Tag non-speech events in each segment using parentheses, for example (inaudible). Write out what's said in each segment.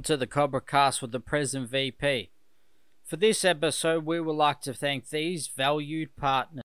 Welcome to the Cobra Cast with the Prez and VP. For this episode, we would like to thank these valued partners.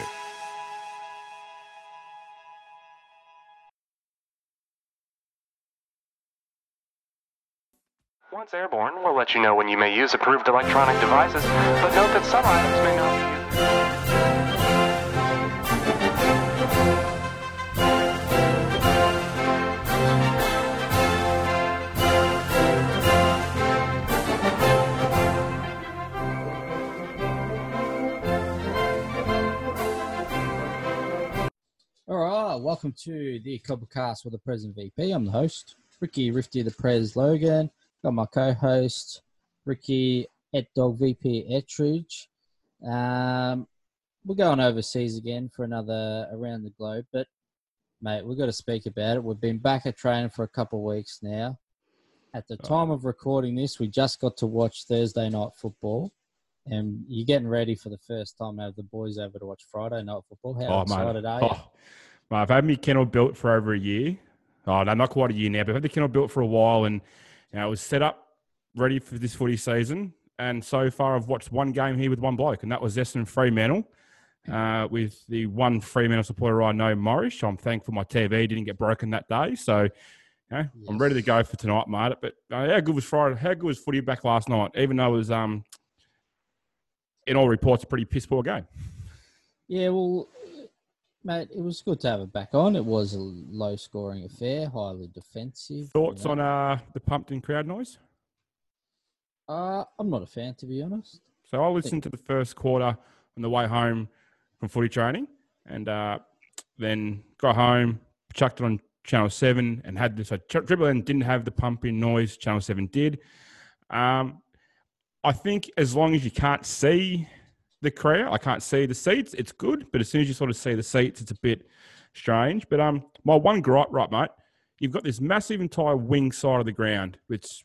Once airborne, we'll let you know when you may use approved electronic devices, but note that some items may not be used. All right, welcome to the Cobra Cast with the Prez and VP. I'm the host, Ricky Rifty the Prez Logan. Got my co-host, Ricky at Dog VP Ettridge. Um, we're going overseas again for another around the globe, but mate, we've got to speak about it. We've been back at training for a couple of weeks now. At the time of recording this, we just got to watch Thursday night football, and you're getting ready for the first time to have the boys over to watch Friday night football. How Oh, excited mate. are you? Oh, mate, I've had my kennel built for over a year. Oh, no, not quite a year now, but I've had the kennel built for a while and know, it was set up ready for this footy season. And so far, I've watched one game here with one bloke, and that was Essendon Fremantle. Uh, with the one Fremantle supporter I know, Morris. I'm thankful my TV didn't get broken that day. So, you know, I'm ready to go for tonight, mate. But uh, how good was Friday? How good was footy back last night? Even though it was, um, in all reports, a pretty piss poor game. Yeah, well, mate, it was good to have it back on. It was a low scoring affair, highly defensive. Thoughts you know. on uh, the pumped in crowd noise? Uh, I'm not a fan, to be honest. So I listened to the first quarter on the way home from footy training, and uh, then got home, chucked it on Channel Seven, and had this. So Tri- Triple M didn't have the pumping noise. Channel Seven did. Um, I think as long as you can't see the crowd, I can't see the seats. It's good, but as soon as you sort of see the seats, it's a bit strange. But um, my one gripe, right, mate, you've got this massive entire wing side of the ground, which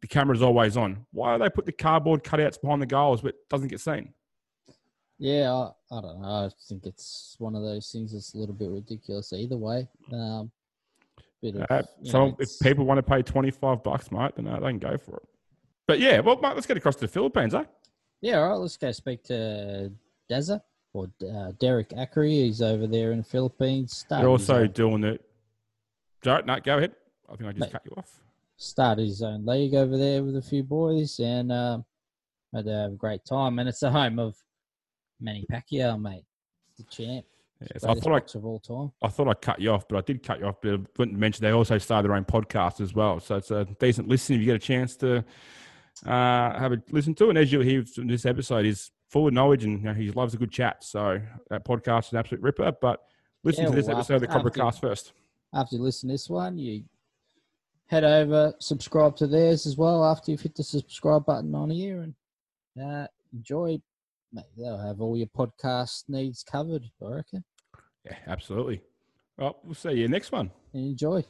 the camera's always on. Why do they put the cardboard cutouts behind the goals, but doesn't get seen? Yeah, I, I don't know. I think it's one of those things that's a little bit ridiculous either way. Um, bit of, Uh, so know, if people want to pay twenty five bucks, mate, then uh, they can go for it. But yeah, well, mate, let's get across to the Philippines, eh? Yeah, all right, let's go speak to Deza or uh, Derek Ackary. He's over there in the Philippines. They're also own- doing it. Sorry, no, go ahead. I think I just Mate. cut you off. started his own league over there with a few boys and um, had a great time. And it's the home of Manny Pacquiao, mate, the champ, Yeah, so I thought I, of all time. I thought I cut you off, but I did cut you off. But I wouldn't mention they also started their own podcast as well. So it's a decent listen if you get a chance to uh, have a listen to. And as you'll hear from this episode, is full of knowledge and you know, he loves a good chat. So that podcast is an absolute ripper. But listen Yeah, to this well, episode of the Cobra Cast first. After you listen to this one, you head over, subscribe to theirs as well after you've hit the subscribe button on here and uh, enjoy. Mate, they'll have all your podcast needs covered, I reckon. Yeah, absolutely. Well, we'll see you next one. enjoy.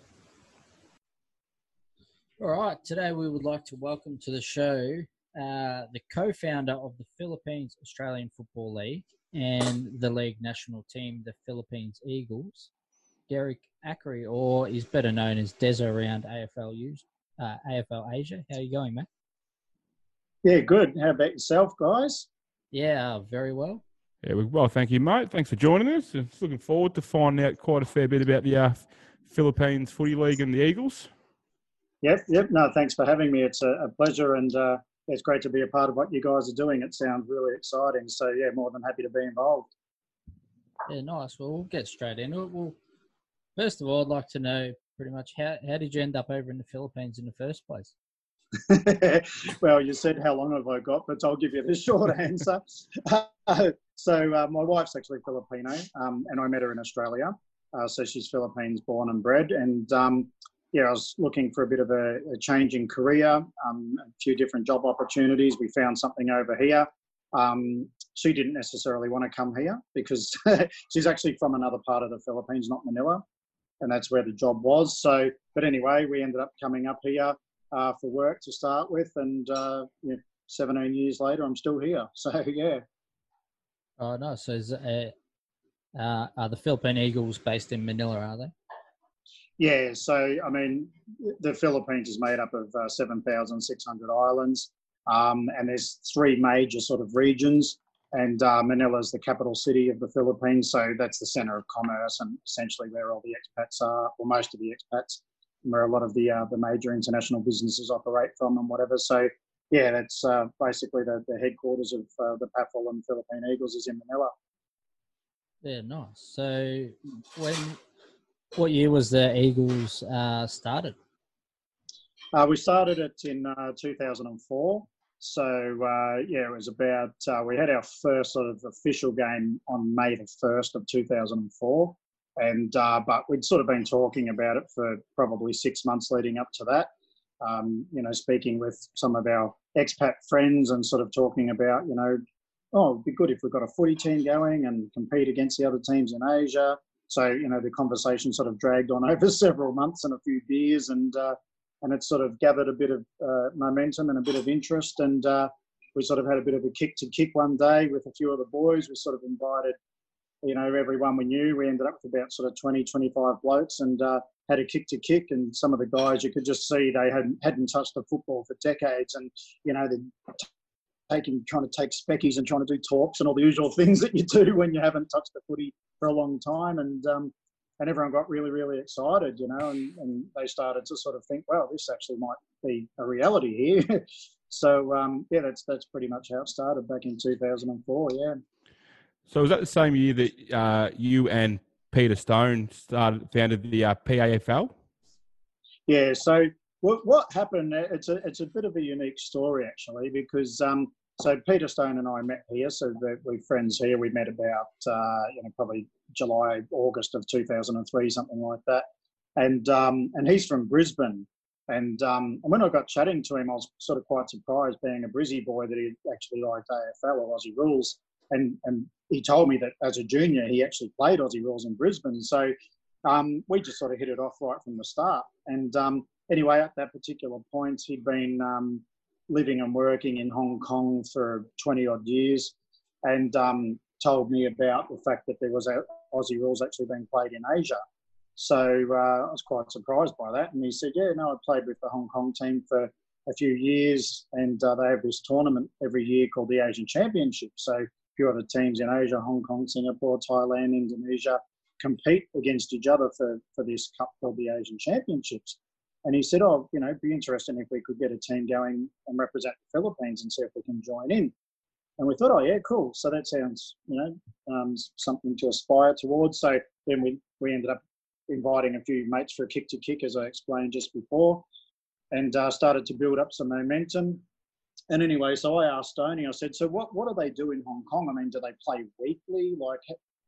All right, today we would like to welcome to the show uh, the co founder of the Philippines Australian Football League and the league national team, the Philippines Eagles, Derek Ackary, or is better known as Deza around AFL, uh, AFL Asia. How are you going, mate? Yeah, good. How about yourself, guys? Yeah, uh, very well. Yeah, well, well, thank you, mate. Thanks for joining us. Just looking forward to finding out quite a fair bit about the uh, Philippines Footy League and the Eagles. Yep, yep. No, thanks for having me. It's a, a pleasure, and uh, it's great to be a part of what you guys are doing. It sounds really exciting. So, yeah, more than happy to be involved. Yeah, nice. Well, we'll get straight into it. Well, first of all, I'd like to know pretty much how, how did you end up over in the Philippines in the first place? (laughs) well, you said how long have I got, but I'll give you the (laughs) short answer. Uh, (laughs) so, uh, my wife's actually Filipino, um, and I met her in Australia. Uh, so she's Philippines born and bred, and um, yeah, I was looking for a bit of a, a change in career, um, a few different job opportunities. We found something over here. Um, she didn't necessarily want to come here because (laughs) she's actually from another part of the Philippines, not Manila, and that's where the job was. So, but anyway, we ended up coming up here uh, for work to start with, and uh, you know, 17 years later, I'm still here. (laughs) So, yeah. Oh no! So, is, uh, are the Philippine Eagles based in Manila? Are they? Yeah. So, I mean, the Philippines is made up of uh, 7,600 islands, um, and there's three major sort of regions. And uh, Manila is the capital city of the Philippines, so that's the center of commerce and essentially where all the expats are, or most of the expats, where a lot of the uh, the major international businesses operate from and whatever. So yeah, that's uh, basically the, the headquarters of uh, the PAFL and Philippine Eagles is in Manila. Yeah, nice. So when what year was the Eagles uh, started? Uh, we started it in uh, 2004. So uh, yeah, it was about uh, we had our first sort of official game on May the first of 2004, and but we'd sort of been talking about it for probably six months leading up to that. Um, you know, speaking with some of our expat friends and sort of talking about you know, oh, it'd be good if we've got a footy team going and compete against the other teams in Asia. So you know, the conversation sort of dragged on (laughs) over several months and a few beers and uh, and it sort of gathered a bit of uh, momentum and a bit of interest. And uh, we sort of had a bit of a kick to kick one day with a few of the boys. We sort of invited, you know, everyone we knew. We ended up with about sort of 20, 25 blokes and uh, had a kick to kick. And some of the guys, you could just see they hadn't hadn't touched a football for decades. And you know, they taking trying to take speckies and trying to do talks and all the usual (laughs) things that you do when you haven't touched the footy for a long time. And um, and everyone got really, really excited, you know, and, and they started to sort of think, well, this actually might be a reality here. (laughs) so um, yeah, that's that's pretty much how it started back in 2004. Yeah. So was that the same year that uh, you and Peter Stone started founded the uh, PAFL? Yeah. So what, what happened? It's a it's a bit of a unique story actually because um, so Peter Stone and I met here, so we're friends here. We met about uh, you know probably July, August of 2003, something like that. And um, and he's from Brisbane. And, um, and when I got chatting to him, I was sort of quite surprised, being a Brizzy boy, that he actually liked AFL or Aussie Rules. And and he told me that as a junior, he actually played Aussie Rules in Brisbane. So um, we just sort of hit it off right from the start. And um, anyway, at that particular point, he'd been um, living and working in Hong Kong for 20 odd years and um, told me about the fact that there was a, Aussie rules actually being played in Asia. So uh, I was quite surprised by that. And he said, Yeah, no, I played with the Hong Kong team for a few years, and uh, they have this tournament every year called the Asian Championship. So a few other teams in Asia, Hong Kong, Singapore, Thailand, Indonesia, compete against each other for, for this cup called the Asian Championships. And he said, Oh, you know, it'd be interesting if we could get a team going and represent the Philippines and see if we can join in. And we thought, oh yeah, cool. So that sounds, you know, um, something to aspire towards. So then we we ended up inviting a few mates for a kick to kick, as I explained just before, and uh, started to build up some momentum. And anyway, so I asked Stoney, I said, so what what do they do in Hong Kong? I mean, do they play weekly? Like,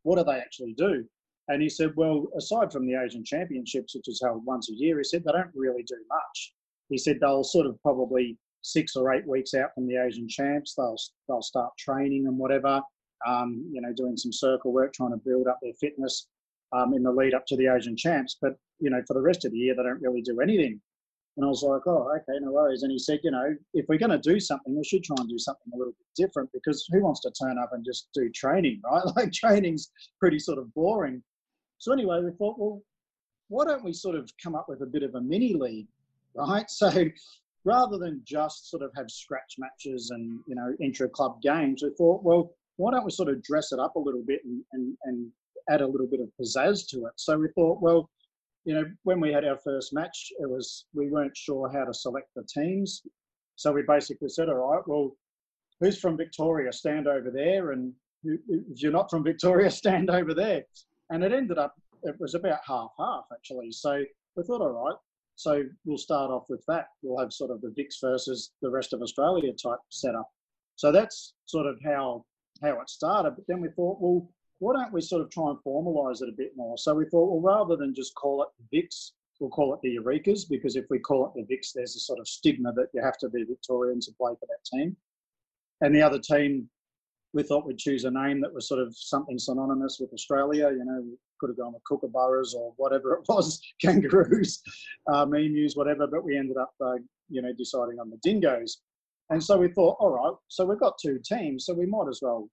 what do they actually do? And he said, well, aside from the Asian Championships, which is held once a year, he said they don't really do much. He said they'll sort of probably six or eight weeks out from the Asian champs, they'll they'll start training and whatever. Um, you know, doing some circle work, trying to build up their fitness um, in the lead up to the Asian champs. But you know, for the rest of the year, they don't really do anything. And I was like, oh, okay, no worries. And he said, you know, if we're going to do something, we should try and do something a little bit different because who wants to turn up and just do training, (laughs) right? Like training's pretty sort of boring. So anyway, we thought, well, why don't we sort of come up with a bit of a mini league, right? (laughs) So rather than just sort of have scratch matches and you know intra club games, we thought, well, why don't we sort of dress it up a little bit and, and, and add a little bit of pizzazz to it? So we thought, well, you know, when we had our first match, it was we weren't sure how to select the teams, so we basically said, all right, well, who's from Victoria? Stand over there, and if you're not from Victoria, (laughs) stand over there. And it ended up it was about half half actually. So we thought, all right, so we'll start off with that. We'll have sort of the Vics versus the rest of Australia type setup. So that's sort of how how it started. But then we thought, well, why don't we sort of try and formalise it a bit more? So we thought, well, rather than just call it Vics, we'll call it the Eurekas because if we call it the Vics, there's a sort of stigma that you have to be Victorian to play for that team. And the other team, we thought we'd choose a name that was sort of something synonymous with Australia. You know, we could have gone with kookaburras or whatever it was, (laughs) kangaroos, uh, emus, whatever. But we ended up, uh, you know, deciding on the dingoes. And so we thought, all right, so we've got two teams, so we might as well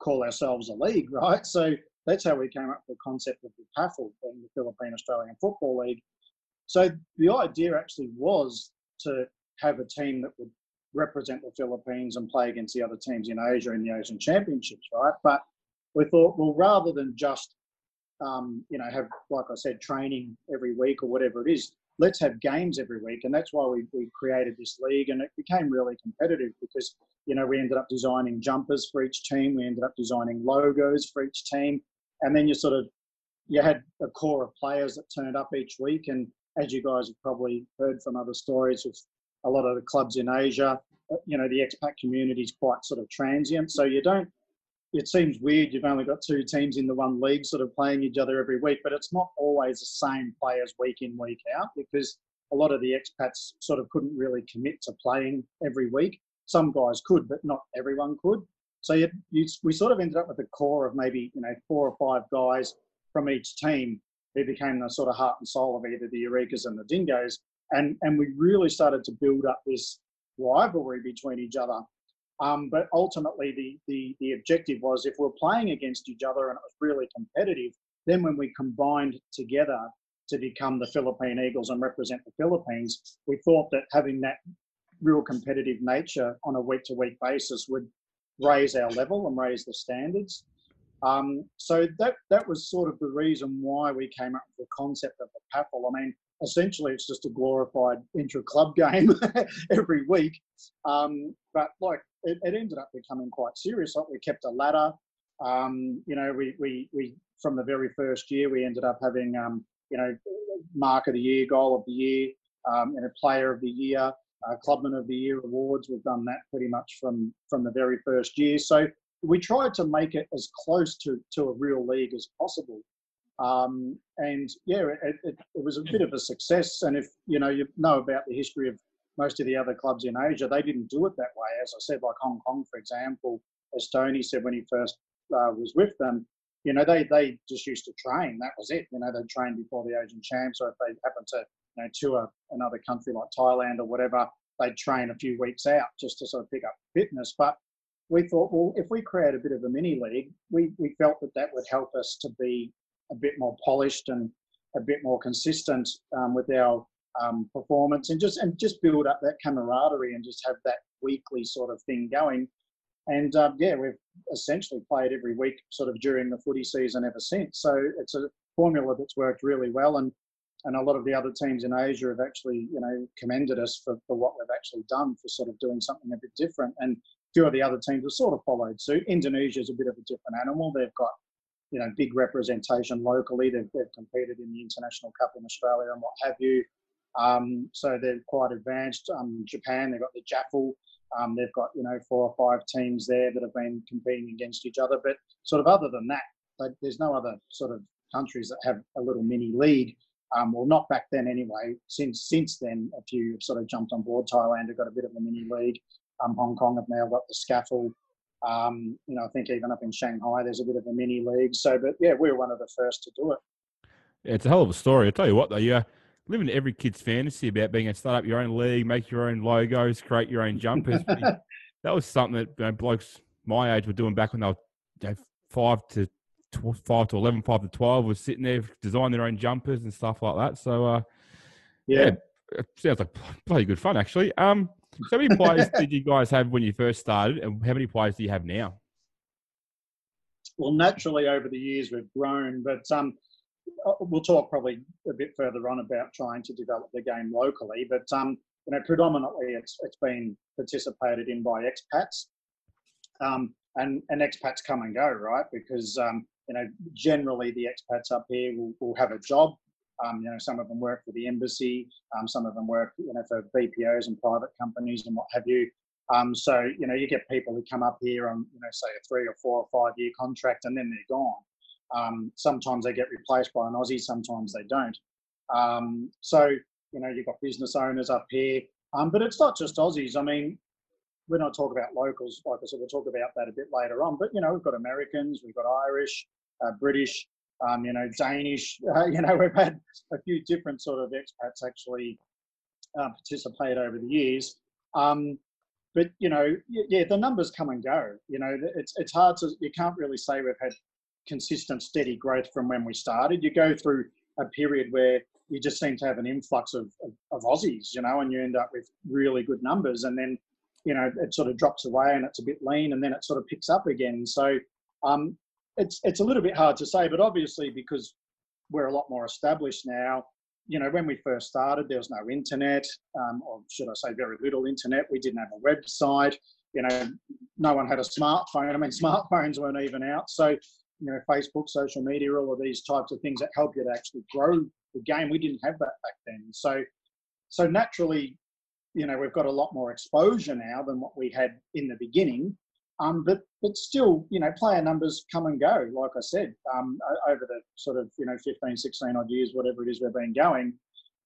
call ourselves a league, (laughs) right? So that's how we came up with the concept of the PAFL, being the Philippine Australian Football League. So the idea actually was to have a team that would represent the Philippines and play against the other teams in Asia in the Asian Championships, right? But we thought, well, rather than just, um, you know, have, like I said, training every week or whatever it is, let's have games every week. And that's why we, we created this league. And it became really competitive because, you know, we ended up designing jumpers for each team. We ended up designing logos for each team and then you sort of you had a core of players that turned up each week. And as you guys have probably heard from other stories with a lot of the clubs in Asia, you know, the expat community is quite sort of transient. So you don't, it seems weird you've only got two teams in the one league sort of playing each other every week, but it's not always the same players week in, week out because a lot of the expats sort of couldn't really commit to playing every week. Some guys could, but not everyone could. So you, you, we sort of ended up with a core of maybe you know four or five guys from each team who became the sort of heart and soul of either the Eurekas and the Dingoes, and and we really started to build up this rivalry between each other. Um, but ultimately, the, the the objective was if we're playing against each other and it was really competitive, then when we combined together to become the Philippine Eagles and represent the Philippines, we thought that having that real competitive nature on a week to week basis would raise our level and raise the standards. Um, so that that was sort of the reason why we came up with the concept of the PAFL. I mean, essentially it's just a glorified intra-club game (laughs) every week. Um, but like it, it, ended up becoming quite serious. Like we kept a ladder. Um, you know, we, we we from the very first year we ended up having um, you know mark of the year, goal of the year, um, and a player of the year uh, Clubman of the Year awards. We've done that pretty much from from the very first year. So we tried to make it as close to to a real league as possible. Um, and yeah, it, it, it, was a bit of a success. And if you know you know about the history of most of the other clubs in Asia, they didn't do it that way. As I said, like Hong Kong, for example, as Stoney said when he first uh, was with them, you know, they they just used to train. That was it. You know, they trained before the Asian Champs, or if they happened to you know, to a, another country like Thailand or whatever, they'd train a few weeks out just to sort of pick up fitness. But we thought, well, if we create a bit of a mini league, we, we felt that that would help us to be a bit more polished and a bit more consistent um, with our um, performance and just and just build up that camaraderie and just have that weekly sort of thing going. And um, yeah, we've essentially played every week sort of during the footy season ever since. So it's a formula that's worked really well. And and a lot of the other teams in Asia have actually, you know, commended us for, for what we've actually done for sort of doing something a bit different. And a few of the other teams have sort of followed suit. Indonesia is a bit of a different animal. They've got, you know, big representation locally. They've, they've competed in the International Cup in Australia and what have you. Um, so they're quite advanced. Um, Japan, they've got the JAFL. Um, they've got, you know, four or five teams there that have been competing against each other. But sort of other than that, there's no other sort of countries that have a little mini league um, well, not back then anyway. Since since then, a few have sort of jumped on board. Thailand have got a bit of a mini league. Um, Hong Kong have now got the SCAFL. Um, you know, I think even up in Shanghai, there's a bit of a mini league. So, but yeah, we were one of the first to do it. Yeah, it's a hell of a story. I tell you what, though, you living every kid's fantasy about being able to start up your own league, make your own logos, create your own jumpers. (laughs) that was something that you know, blokes my age were doing back when they were you know, five to five to 11, five to 12 was sitting there designing their own jumpers and stuff like that. So, uh, yeah. yeah. it sounds like bloody good fun, actually. Um, how many players did you guys have when you first started, and how many players do you have now? Well, naturally, over the years, we've grown, but um, uh, we'll talk probably a bit further on about trying to develop the game locally. But um, you know, predominantly, it's it's been participated in by expats. Um, and, and expats come and go, right? Because um, you know, generally the expats up here will, will have a job. Um, you know, some of them work for the embassy, um, some of them work, you know, for BPOs and private companies and what have you. Um, so, you know, you get people who come up here on, you know, say a three or four or five year contract and then they're gone. Um, sometimes they get replaced by an Aussie, sometimes they don't. Um, so you know, you've got business owners up here, um, but it's not just Aussies. I mean, we're not talking about locals, like I said, we'll talk about that a bit later on. But you know, we've got Americans, we've got Irish, uh, British, um, you know, Danish. (laughs) Uh, you know, we've had a few different sort of expats actually uh, participate over the years. Um, but you know, yeah, the numbers come and go. You know, it's it's hard to you can't really say we've had consistent, steady growth from when we started. You go through a period where you just seem to have an influx of, of, of Aussies, you know, and you end up with really good numbers, and then you know it sort of drops away and it's a bit lean, and then it sort of picks up again. So um, it's it's a little bit hard to say, but obviously because we're a lot more established now, you know, when we first started, there was no internet, um, or should I say, very little internet. We didn't have a website. You know, no one had a smartphone. I mean, (laughs) smartphones weren't even out. So, you know, Facebook, social media, all of these types of things that help you to actually grow the game. We didn't have that back then. So, so naturally, you know, we've got a lot more exposure now than what we had in the beginning. Um, but but still, you know, player numbers come and go. Like I said, um, over the sort of you know 15, 16 odd years, whatever it is we've been going.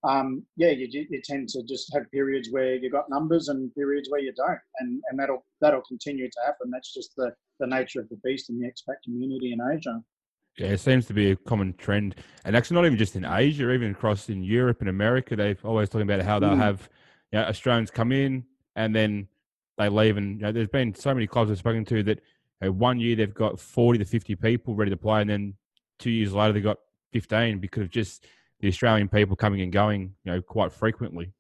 Um, yeah, you, you tend to just have periods where you've got numbers and periods where you don't, and and that'll that'll continue to happen. That's just the the nature of the beast in the expat community in Asia. Yeah, it seems to be a common trend, and actually not even just in Asia, even across in Europe and America. They've always talking about how they'll mm. have you know, Australians come in and then they leave. And you know, there's been so many clubs I've spoken to that you know, one year they've got 40 to 50 people ready to play, and then two years later they've got 15 because of just the Australian people coming and going, you know, quite frequently.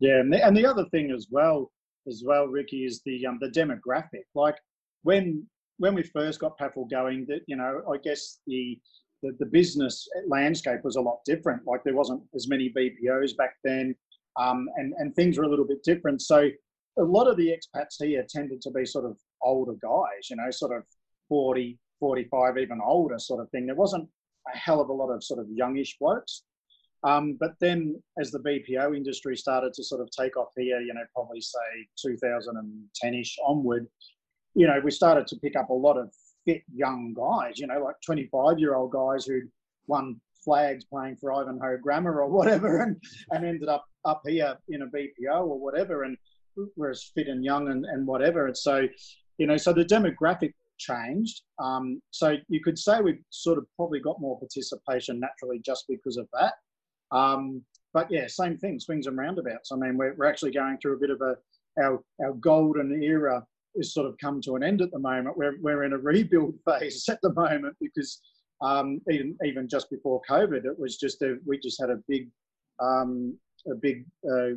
Yeah, and the, and the other thing as well, as well, Ricky, is the um, the demographic. Like when when we first got PAFL going, that you know, I guess the, the the business landscape was a lot different. Like there wasn't as many BPOs back then, um, and and things were a little bit different. So a lot of the expats here tended to be sort of older guys, you know, sort of 40, 45, even older sort of thing. There wasn't a hell of a lot of sort of youngish blokes. Um, but then as the BPO industry started to sort of take off here, you know, probably say 2010-ish onward, you know, we started to pick up a lot of fit young guys, you know, like 25-year-old guys who'd won flags playing for Ivanhoe Grammar or whatever (laughs) and, and ended up up here in a BPO or whatever. And whereas fit and young and, and whatever. And so, you know, so the demographic changed. Um, so you could say we've sort of probably got more participation naturally just because of that. Um, but yeah, same thing, swings and roundabouts. I mean, we're, we're actually going through a bit of a, our, our golden era is sort of come to an end at the moment. We're, we're in a rebuild (laughs) phase at the moment because um, even, even just before COVID, it was just a, we just had a big, um, a big uh,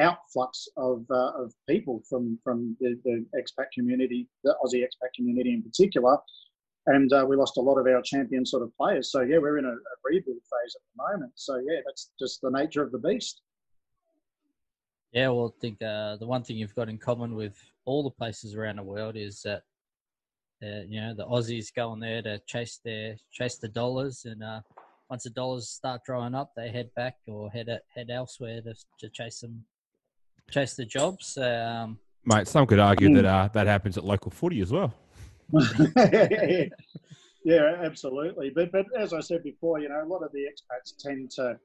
outflux of, uh, of people from, from the, the expat community, the Aussie expat community in particular. And uh, we lost a lot of our champion sort of players. So, yeah, we're in a, a rebuild phase at the moment. So, yeah, that's just the nature of the beast. Yeah, well, I think uh, the one thing you've got in common with all the places around the world is that uh, you know the Aussies go on there to chase their chase the dollars, and uh, once the dollars start drying up, they head back or head head elsewhere to, to chase them chase the jobs. Um, Mate, some could argue that uh, that happens at local footy as well. (laughs) yeah, absolutely. But but as I said before, you know, a lot of the expats tend to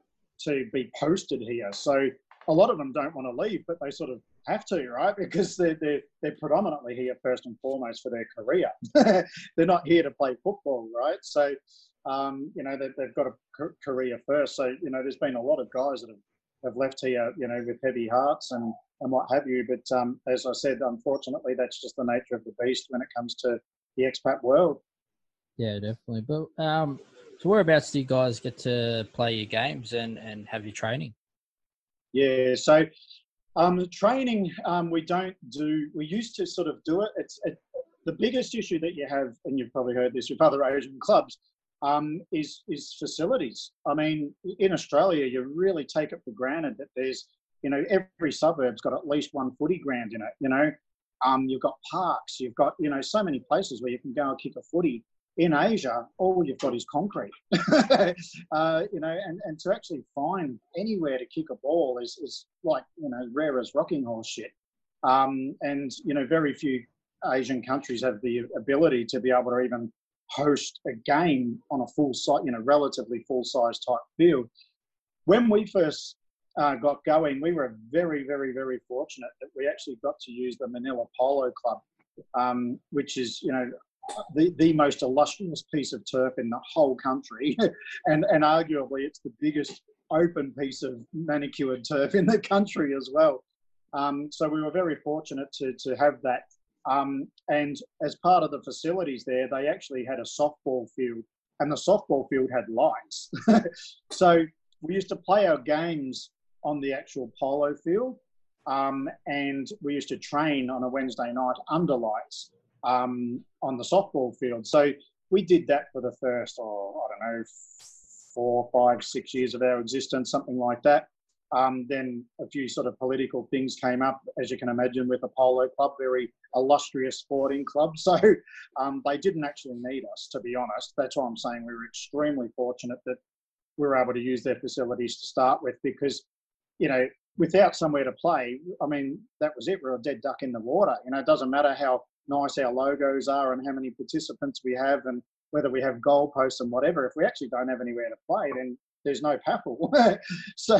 to be posted here, so a lot of them don't want to leave, but they sort of have to, right? (laughs) Because they're they're, they're predominantly here first and foremost for their career. (laughs) they're not here to play football, right? So. Um, you know, they, they've got a career first. So, you know, there's been a lot of guys that have have left here, you know, with heavy hearts and, and what have you. But um, as I said, unfortunately, that's just the nature of the beast when it comes to the expat world. Yeah, definitely. But um, so whereabouts do you guys get to play your games and, and have your training? Yeah, so um, training um, we don't do. We used to sort of do it. It's it, the biggest issue that you have, and you've probably heard this with other Asian clubs, um, is is facilities. I mean, in Australia, you really take it for granted that there's, you know, every suburb's got at least one footy ground in it. You know, um, you've got parks, you've got, you know, so many places where you can go and kick a footy. In Asia, all you've got is concrete. (laughs) uh, you know, and, and to actually find anywhere to kick a ball is, is like, you know, rare as rocking horse shit. Um, and, you know, very few Asian countries have the ability to be able to even host a game on a full site, you know, relatively full size type field. when we first uh, got going, we were very, very, very fortunate that we actually got to use the Manila Polo Club, um, which is, you know, the, the most illustrious piece of turf in the whole country. (laughs) and, and arguably, it's the biggest open piece of manicured turf in the country as well. Um, so we were very fortunate to, to have that. Um, and as part of the facilities there, they actually had a softball field, and the softball field had lights. (laughs) so we used to play our games on the actual polo field, um, and we used to train on a Wednesday night under lights um, on the softball field. So we did that for the first, oh, I don't know, four, five, six years of our existence, something like that. Um, then a few sort of political things came up, as you can imagine, with the polo club, very illustrious sporting club. (laughs) So um, they didn't actually need us, to be honest. That's why I'm saying we were extremely fortunate that we were able to use their facilities to start with because, you know, without somewhere to play, I mean, that was it. We're a dead duck in the water. You know, it doesn't matter how nice our logos are and how many participants we have and whether we have goalposts and whatever. If we actually don't have anywhere to play, then there's no PAFL. (laughs) so,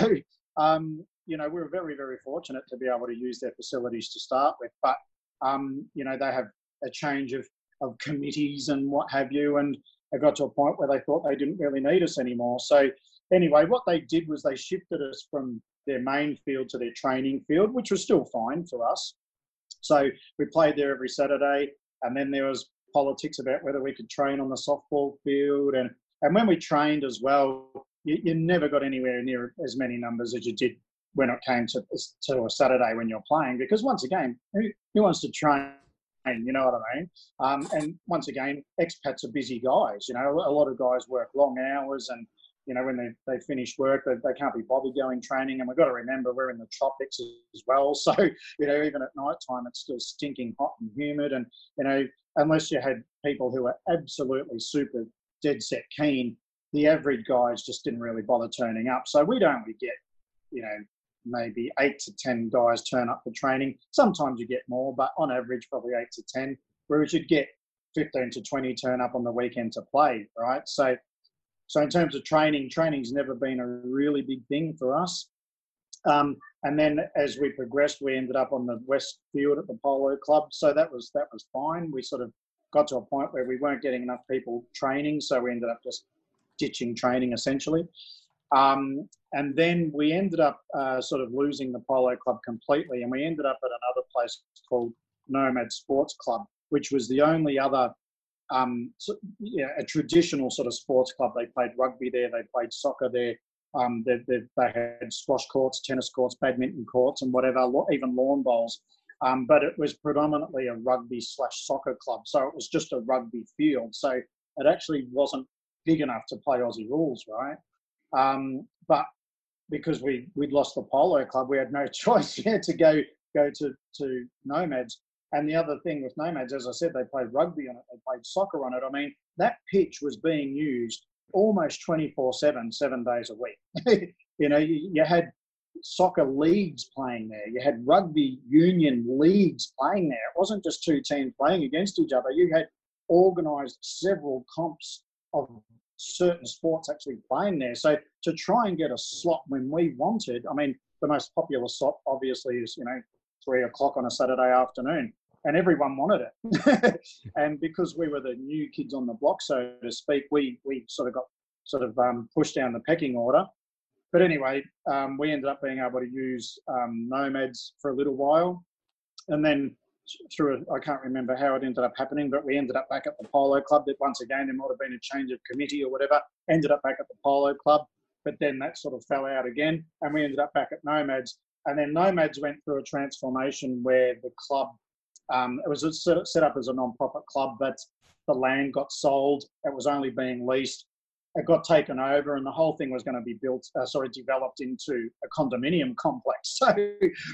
um, you know, we were very, very fortunate to be able to use their facilities to start with. But, um, you know, they have a change of, of committees and what have you. And they got to a point where they thought they didn't really need us anymore. So, anyway, what they did was they shifted us from their main field to their training field, which was still fine for us. So we played there every Saturday, and then there was politics about whether we could train on the softball field, and and when we trained as well, you, you never got anywhere near as many numbers as you did when it came to to a Saturday when you're playing, because once again, who, who wants to train? You know what I mean? Um, and once again, expats are busy guys. You know, a lot of guys work long hours and you know, when they, they finish work, they, they can't be bothered going training. And we've got to remember we're in the tropics as well. (laughs) So, you know, even at night time, it's still stinking hot and humid. And, you know, unless you had people who are absolutely super dead set keen, the average guys just didn't really bother turning up. So we'd only get, you know, maybe eight to 10 guys turn up for training. Sometimes you get more, but on average, probably eight to 10, whereas you'd get 15 to 20 turn up on the weekend to play, right? So so in terms of training, training's never been a really big thing for us. Um, and then as we progressed, we ended up on the west field at the polo club. So that was that was fine. We sort of got to a point where we weren't getting enough people training, so we ended up just ditching training essentially. Um, and then we ended up uh, sort of losing the polo club completely, and we ended up at another place called Nomad Sports Club, which was the only other um, so, yeah, a traditional sort of sports club. They played rugby there, they played soccer there. Um, they, they, they, had squash courts, tennis courts, badminton courts, and whatever, even lawn bowls. Um, but it was predominantly a rugby slash soccer club, so it was just a rugby field. So it actually wasn't big enough to play Aussie rules, right? Um, but because we we'd lost the polo club, we had no (laughs) choice yeah, to go go to to Nomads. And the other thing with Nomads, as I said, they played rugby on it, they played soccer on it. I mean, that pitch was being used almost 24 7, seven days a week. (laughs) you know, you, you, had soccer leagues playing there, you had rugby union leagues playing there. It wasn't just two teams playing against each other, you had organised several comps of certain sports actually playing there. So to try and get a slot when we wanted, I mean, the most popular slot obviously is, you know, three o'clock on a Saturday afternoon and everyone wanted it. (laughs) and because we were the new kids on the block, so to speak, we we sort of got sort of um, pushed down the pecking order. But anyway, um, we ended up being able to use um, nomads for a little while, and then through I can't remember how it ended up happening, but we ended up back at the polo club. That once again there might have been a change of committee or whatever. Ended up back at the polo club, but then that sort of fell out again, and we ended up back at nomads. And then nomads went through a transformation where the club um, it was set up as a non-profit club, but the land got sold. It was only being leased. It got taken over, and the whole thing was going to be built, uh, sorry, developed into a condominium complex. (laughs) So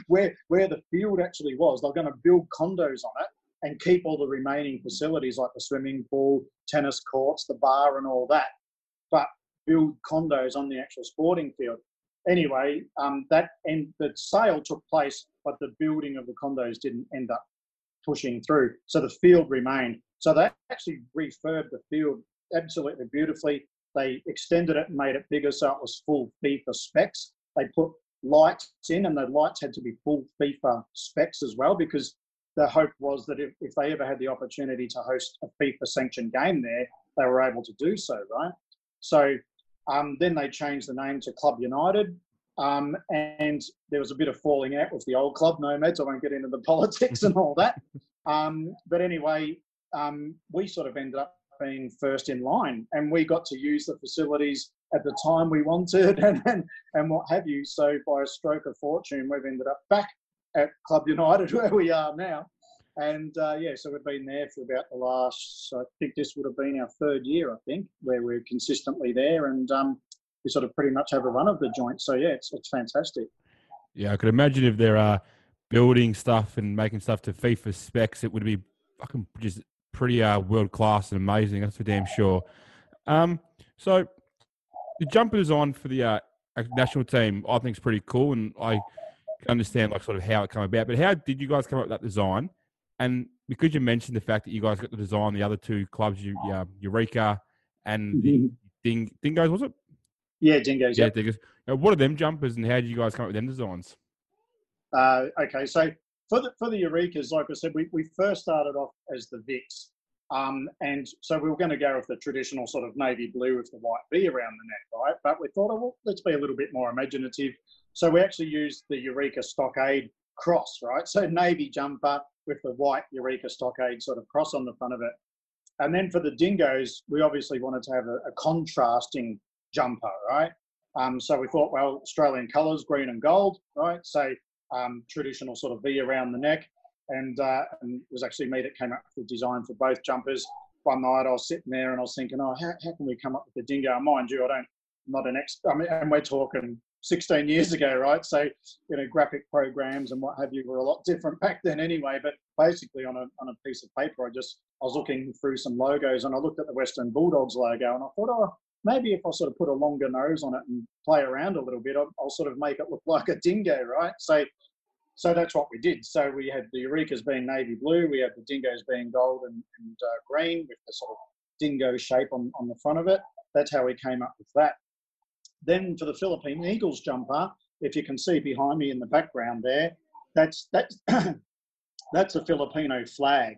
where where the field actually was, they're going to build condos on it and keep all the remaining facilities like the swimming pool, tennis courts, the bar, and all that, but build condos on the actual sporting field. Anyway, um, that and the sale took place, but the building of the condos didn't end up pushing through. So the field remained. So they actually refurbed the field absolutely beautifully. They extended it and made it bigger so it was full FIFA specs. They put lights in, and the lights had to be full FIFA specs as well because the hope was that if, if they ever had the opportunity to host a FIFA sanctioned game there, they were able to do so, right? So um, then they changed the name to Club United. Um, and there was a bit of falling out with the old club nomads. I won't get into the (laughs) politics and all that. Um, but anyway, um, we sort of ended up being first in line and we got to use the facilities at the time we wanted (laughs) and, and, and what have you. So by a stroke of fortune, we've ended up back at Club United (laughs) where we are now. And uh, yeah, so we've been there for about the last, I think this would have been our third year, I think, where we're consistently there. And um, we sort of pretty much have a run of the joint. So yeah, it's, it's fantastic. Yeah, I could imagine if there are building stuff and making stuff to FIFA specs, it would be fucking just pretty uh, world class and amazing. That's for damn sure. Um, so the jumper on for the uh, national team, I think is pretty cool, and I understand like sort of how it came about. But how did you guys come up with that design? And because you mentioned the fact that you guys got the design, the other two clubs, you, uh, Eureka and the Ding, Dingoes, was it? Yeah, Dingoes. Yeah, Yep. Dingoes. Now, what are them jumpers, and how did you guys come up with them designs? Uh, okay, so for the for the Eurekas, like I said, we, we first started off as the Vics. Um, and so we were going to go with the traditional sort of navy blue with the white V around the neck, right? But we thought, oh, well, let's be a little bit more imaginative. So we actually used the Eureka Stockade cross, right? So navy jumper with the white Eureka Stockade sort of cross on the front of it. And then for the dingoes, we obviously wanted to have a, a contrasting jumper, right? Um, so we thought, well, Australian colours, green and gold, right? So um, traditional sort of V around the neck. And, uh, and it was actually me that came up with the design for both jumpers. One night I was sitting there and I was thinking, oh, how, how can we come up with the dingo? Mind you, I don't, I'm not an expert. I mean, and we're talking 16 years ago, right? So, you know, graphic programs and what have you were a lot different back then anyway. But basically, on a, on a piece of paper, I just, I was looking through some logos and I looked at the Western Bulldogs logo and I thought, oh, maybe if I sort of put a longer nose on it and play around a little bit, I'll, I'll sort of make it look like a dingo, right? So, so that's what we did. So we had the Eurekas being navy blue, we had the dingoes being gold and, and uh, green with the sort of dingo shape on, on the front of it. That's how we came up with that. Then for the Philippine Eagles jumper, if you can see behind me in the background there, that's that's (clears throat) that's a Filipino flag,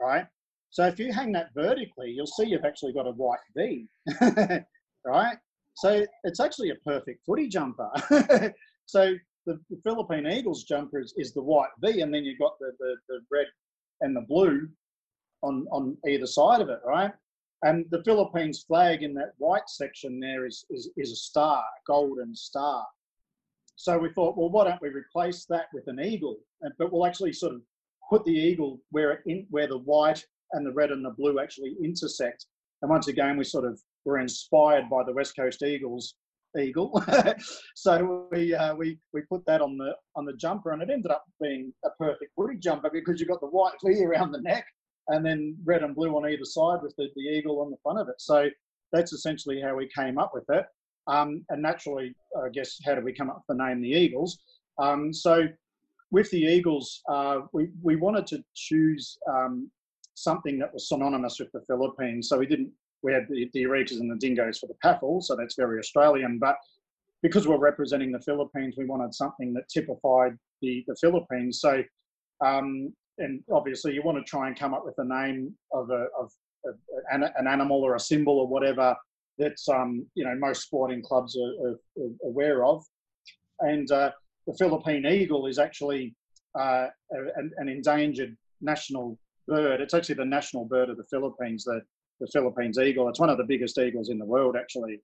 right? So if you hang that vertically, you'll see you've actually got a white V, (laughs) right? So it's actually a perfect footy jumper. (laughs) so the, the Philippine Eagles jumper is, is the white V, and then you've got the, the, the red and the blue on, on either side of it, right? And the Philippines flag in that white section there is, is, is a star, a golden star. So we thought, well, why don't we replace that with an eagle? And, but we'll actually sort of put the eagle where it in, where the white and the red and the blue actually intersect. And once again, we sort of were inspired by the West Coast Eagles eagle. (laughs) so we uh, we we put that on the on the jumper, and it ended up being a perfect footy jumper because you've got the white (laughs) V around the neck, and then red and blue on either side with the, the eagle on the front of it. So that's essentially how we came up with it. Um, and naturally, I guess, how did we come up with the name the Eagles? Um, so with the Eagles, uh, we, we wanted to choose um, something that was synonymous with the Philippines. So we didn't, we had the, the Eurekas and the Dingoes for the PAFL, so that's very Australian. But because we're representing the Philippines, we wanted something that typified the, the Philippines. So, um, and obviously, you want to try and come up with a name of, a, of a, an, an animal or a symbol or whatever that's um, you know most sporting clubs are, are, are aware of, and uh, the Philippine eagle is actually uh, an, an, endangered national bird. It's actually the national bird of the Philippines, the the Philippines eagle. It's one of the biggest eagles in the world, actually.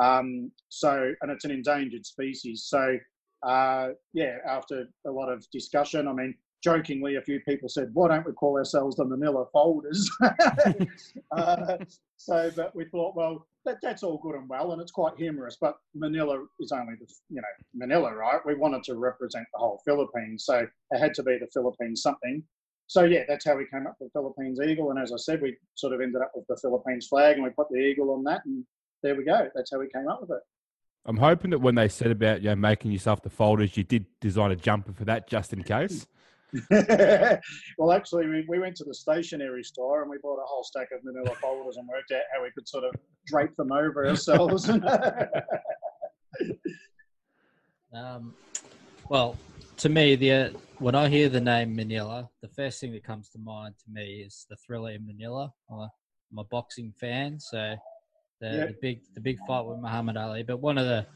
Um, so, and it's an endangered species. So, uh, yeah, after a lot of discussion, I mean, jokingly, a few people said, "Why don't we call ourselves the Manila Folders?" (laughs) uh, so, but we thought, well, that, that's all good and well, and it's quite humorous. But Manila is only the, you know, Manila, right? We wanted to represent the whole Philippines, so it had to be the Philippines something. So yeah, that's how we came up with the Philippines eagle. And as I said, we sort of ended up with the Philippines flag, and we put the eagle on that, and there we go. That's how we came up with it. I'm hoping that when they said about you know, making yourself the folders, you did design a jumper for that just in case. (laughs) well, actually, we, we went to the stationery store and we bought a whole stack of manila folders and worked out how we could sort of drape them over ourselves. (laughs) um, well, to me, the when I hear the name Manila, the first thing that comes to mind to me is the Thrilla in Manila. I'm a boxing fan, so the, yeah. the big the big fight with Muhammad Ali. But one of the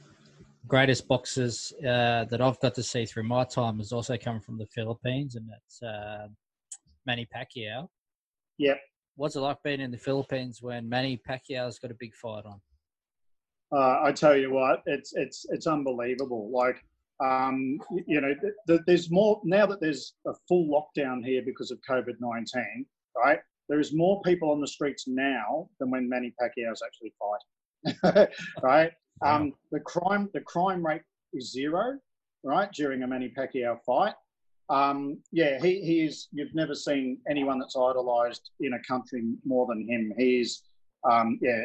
greatest boxers uh, that I've got to see through my time has also come from the Philippines, and that's uh, Manny Pacquiao. Yep. What's it like being in the Philippines when Manny Pacquiao's got a big fight on? Uh, I tell you what, it's it's it's unbelievable. Like, um, you know, th- th- there's more now that there's a full lockdown here because of COVID nineteen. Right, there's more people on the streets now than when Manny Pacquiao Pacquiao's actually fighting, (laughs) right, um, the crime the crime rate is zero, right, during a Manny Pacquiao fight. Um, yeah, he, he is. You've never seen anyone that's idolised in a country more than him. He's um, yeah,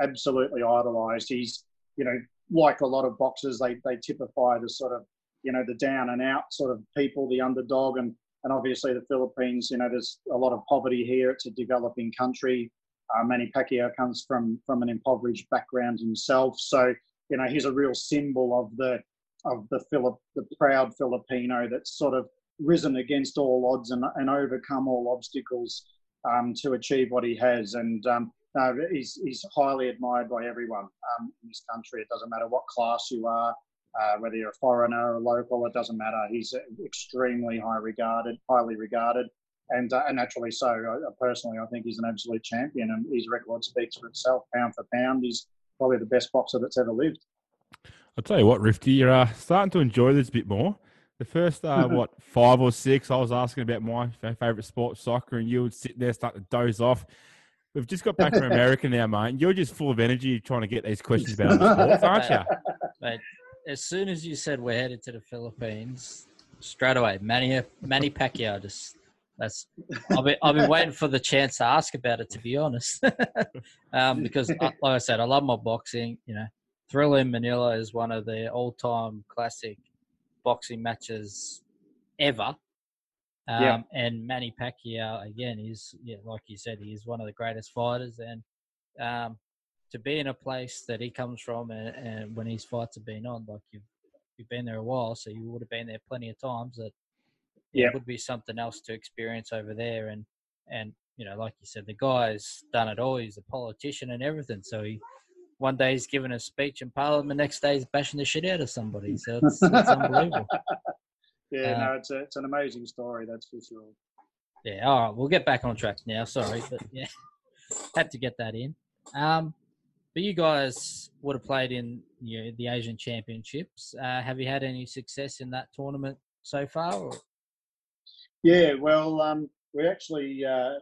absolutely idolised. He's you know like a lot of boxers, they they typify the sort of you know the down and out sort of people, the underdog, and and obviously the Philippines. You know, there's a lot of poverty here. It's a developing country. Uh, Manny Pacquiao comes from from an impoverished background himself, so you know he's a real symbol of the of the Philip, the proud Filipino that's sort of risen against all odds and, and overcome all obstacles um, to achieve what he has. And um, no, he's, he's highly admired by everyone um, in this country. It doesn't matter what class you are, uh, whether you're a foreigner or a local, it doesn't matter. He's extremely high regarded, highly regarded and, uh, and naturally so. I, personally, I think he's an absolute champion, and his record speaks for itself. Pound for pound, he's probably the best boxer that's ever lived. I'll tell you what, Rifty, you're uh, starting to enjoy this a bit more. The first, uh, (laughs) what, five or six, I was asking about my favourite sport, soccer, and you would sit there, start to doze off. We've just got back from (laughs) America now, mate. You're just full of energy trying to get these questions about the (laughs) sports, aren't you? Mate, as soon as you said we're headed to the Philippines, straight away, Manny, Manny Pacquiao just that's I've been, I've been waiting for the chance to ask about it to be honest, (laughs) um, because uh, like I said, I love my boxing. You know, Thrilla in Manila is one of the all-time classic boxing matches ever. Um, yeah. And Manny Pacquiao again is, yeah, like you said, he is one of the greatest fighters. And um, to be in a place that he comes from, and, and when his fights have been on, like you've you've been there a while, so you would have been there plenty of times. That yeah. it would be something else to experience over there. And and you know, like you said, the guy's done it all. He's a politician and everything. So he one day he's giving a speech in Parliament, the next day he's bashing the shit out of somebody. So it's, it's unbelievable. Yeah, uh, no, it's a, it's an amazing story. That's for sure. Yeah. All right, we'll get back on track now. Sorry, but (laughs) yeah, had to get that in. Um, but you guys would have played in you know, the Asian Championships. Uh, have you had any success in that tournament so far? Or? Yeah, well, um, we actually, uh,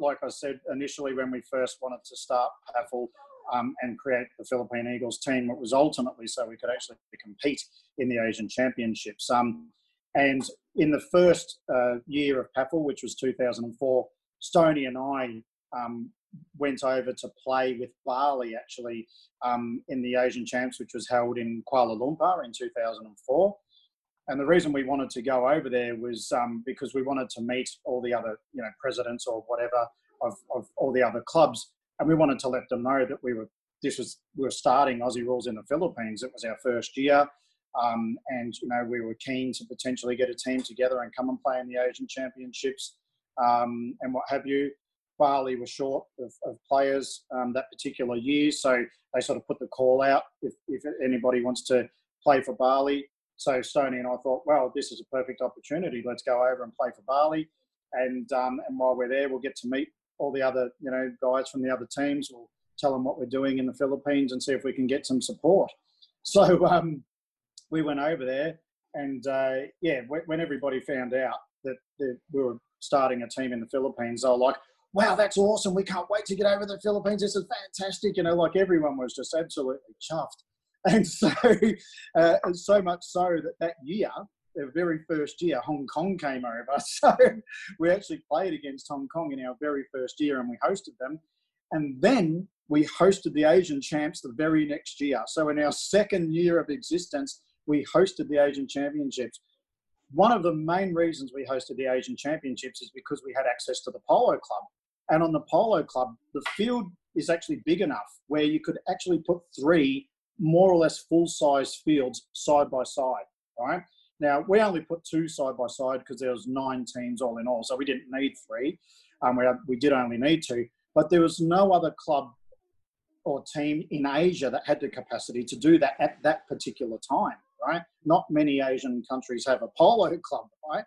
like I said initially when we first wanted to start PAFL um, and create the Philippine Eagles team, it was ultimately so we could actually compete in the Asian Championships. Um, and in the first uh, year of PAFL, which was 2004, Stoney and I um, went over to play with Bali actually um, in the Asian Champs, which was held in Kuala Lumpur in 2004. And the reason we wanted to go over there was um, because we wanted to meet all the other, you know, presidents or whatever of, of all the other clubs, and we wanted to let them know that we were this was we were starting Aussie Rules in the Philippines. It was our first year, um, and you know we were keen to potentially get a team together and come and play in the Asian Championships um, and what have you. Bali was short of, of players um, that particular year, so they sort of put the call out if, if anybody wants to play for Bali. So Stoney and I thought, well, this is a perfect opportunity. Let's go over and play for Bali, and um, and while we're there, we'll get to meet all the other you know guys from the other teams. We'll tell them what we're doing in the Philippines and see if we can get some support. (laughs) So um, we went over there, and uh, yeah, when everybody found out that we were starting a team in the Philippines, they were like, wow, that's awesome. We can't wait to get over to the Philippines. This is fantastic. You know, like everyone was just absolutely chuffed. (laughs) And so, uh, so much so that that year, the very first year, Hong Kong came over. (laughs) So we actually played against Hong Kong in our very first year and we hosted them. And then we hosted the Asian Champs the very next year. So in our second year of existence, we hosted the Asian Championships. one of the main reasons we hosted the Asian Championships is because we had access to the Polo Club. And on the Polo Club, the field is actually big enough where you could actually put three more or less full size fields side by side. Right now, we only put two side by side because there was nine teams all in all, so we didn't need three. Um, we, we did only need two, but there was no other club or team in Asia that had the capacity to do that at that particular time. Right? Not many Asian countries have a polo (laughs) club, right?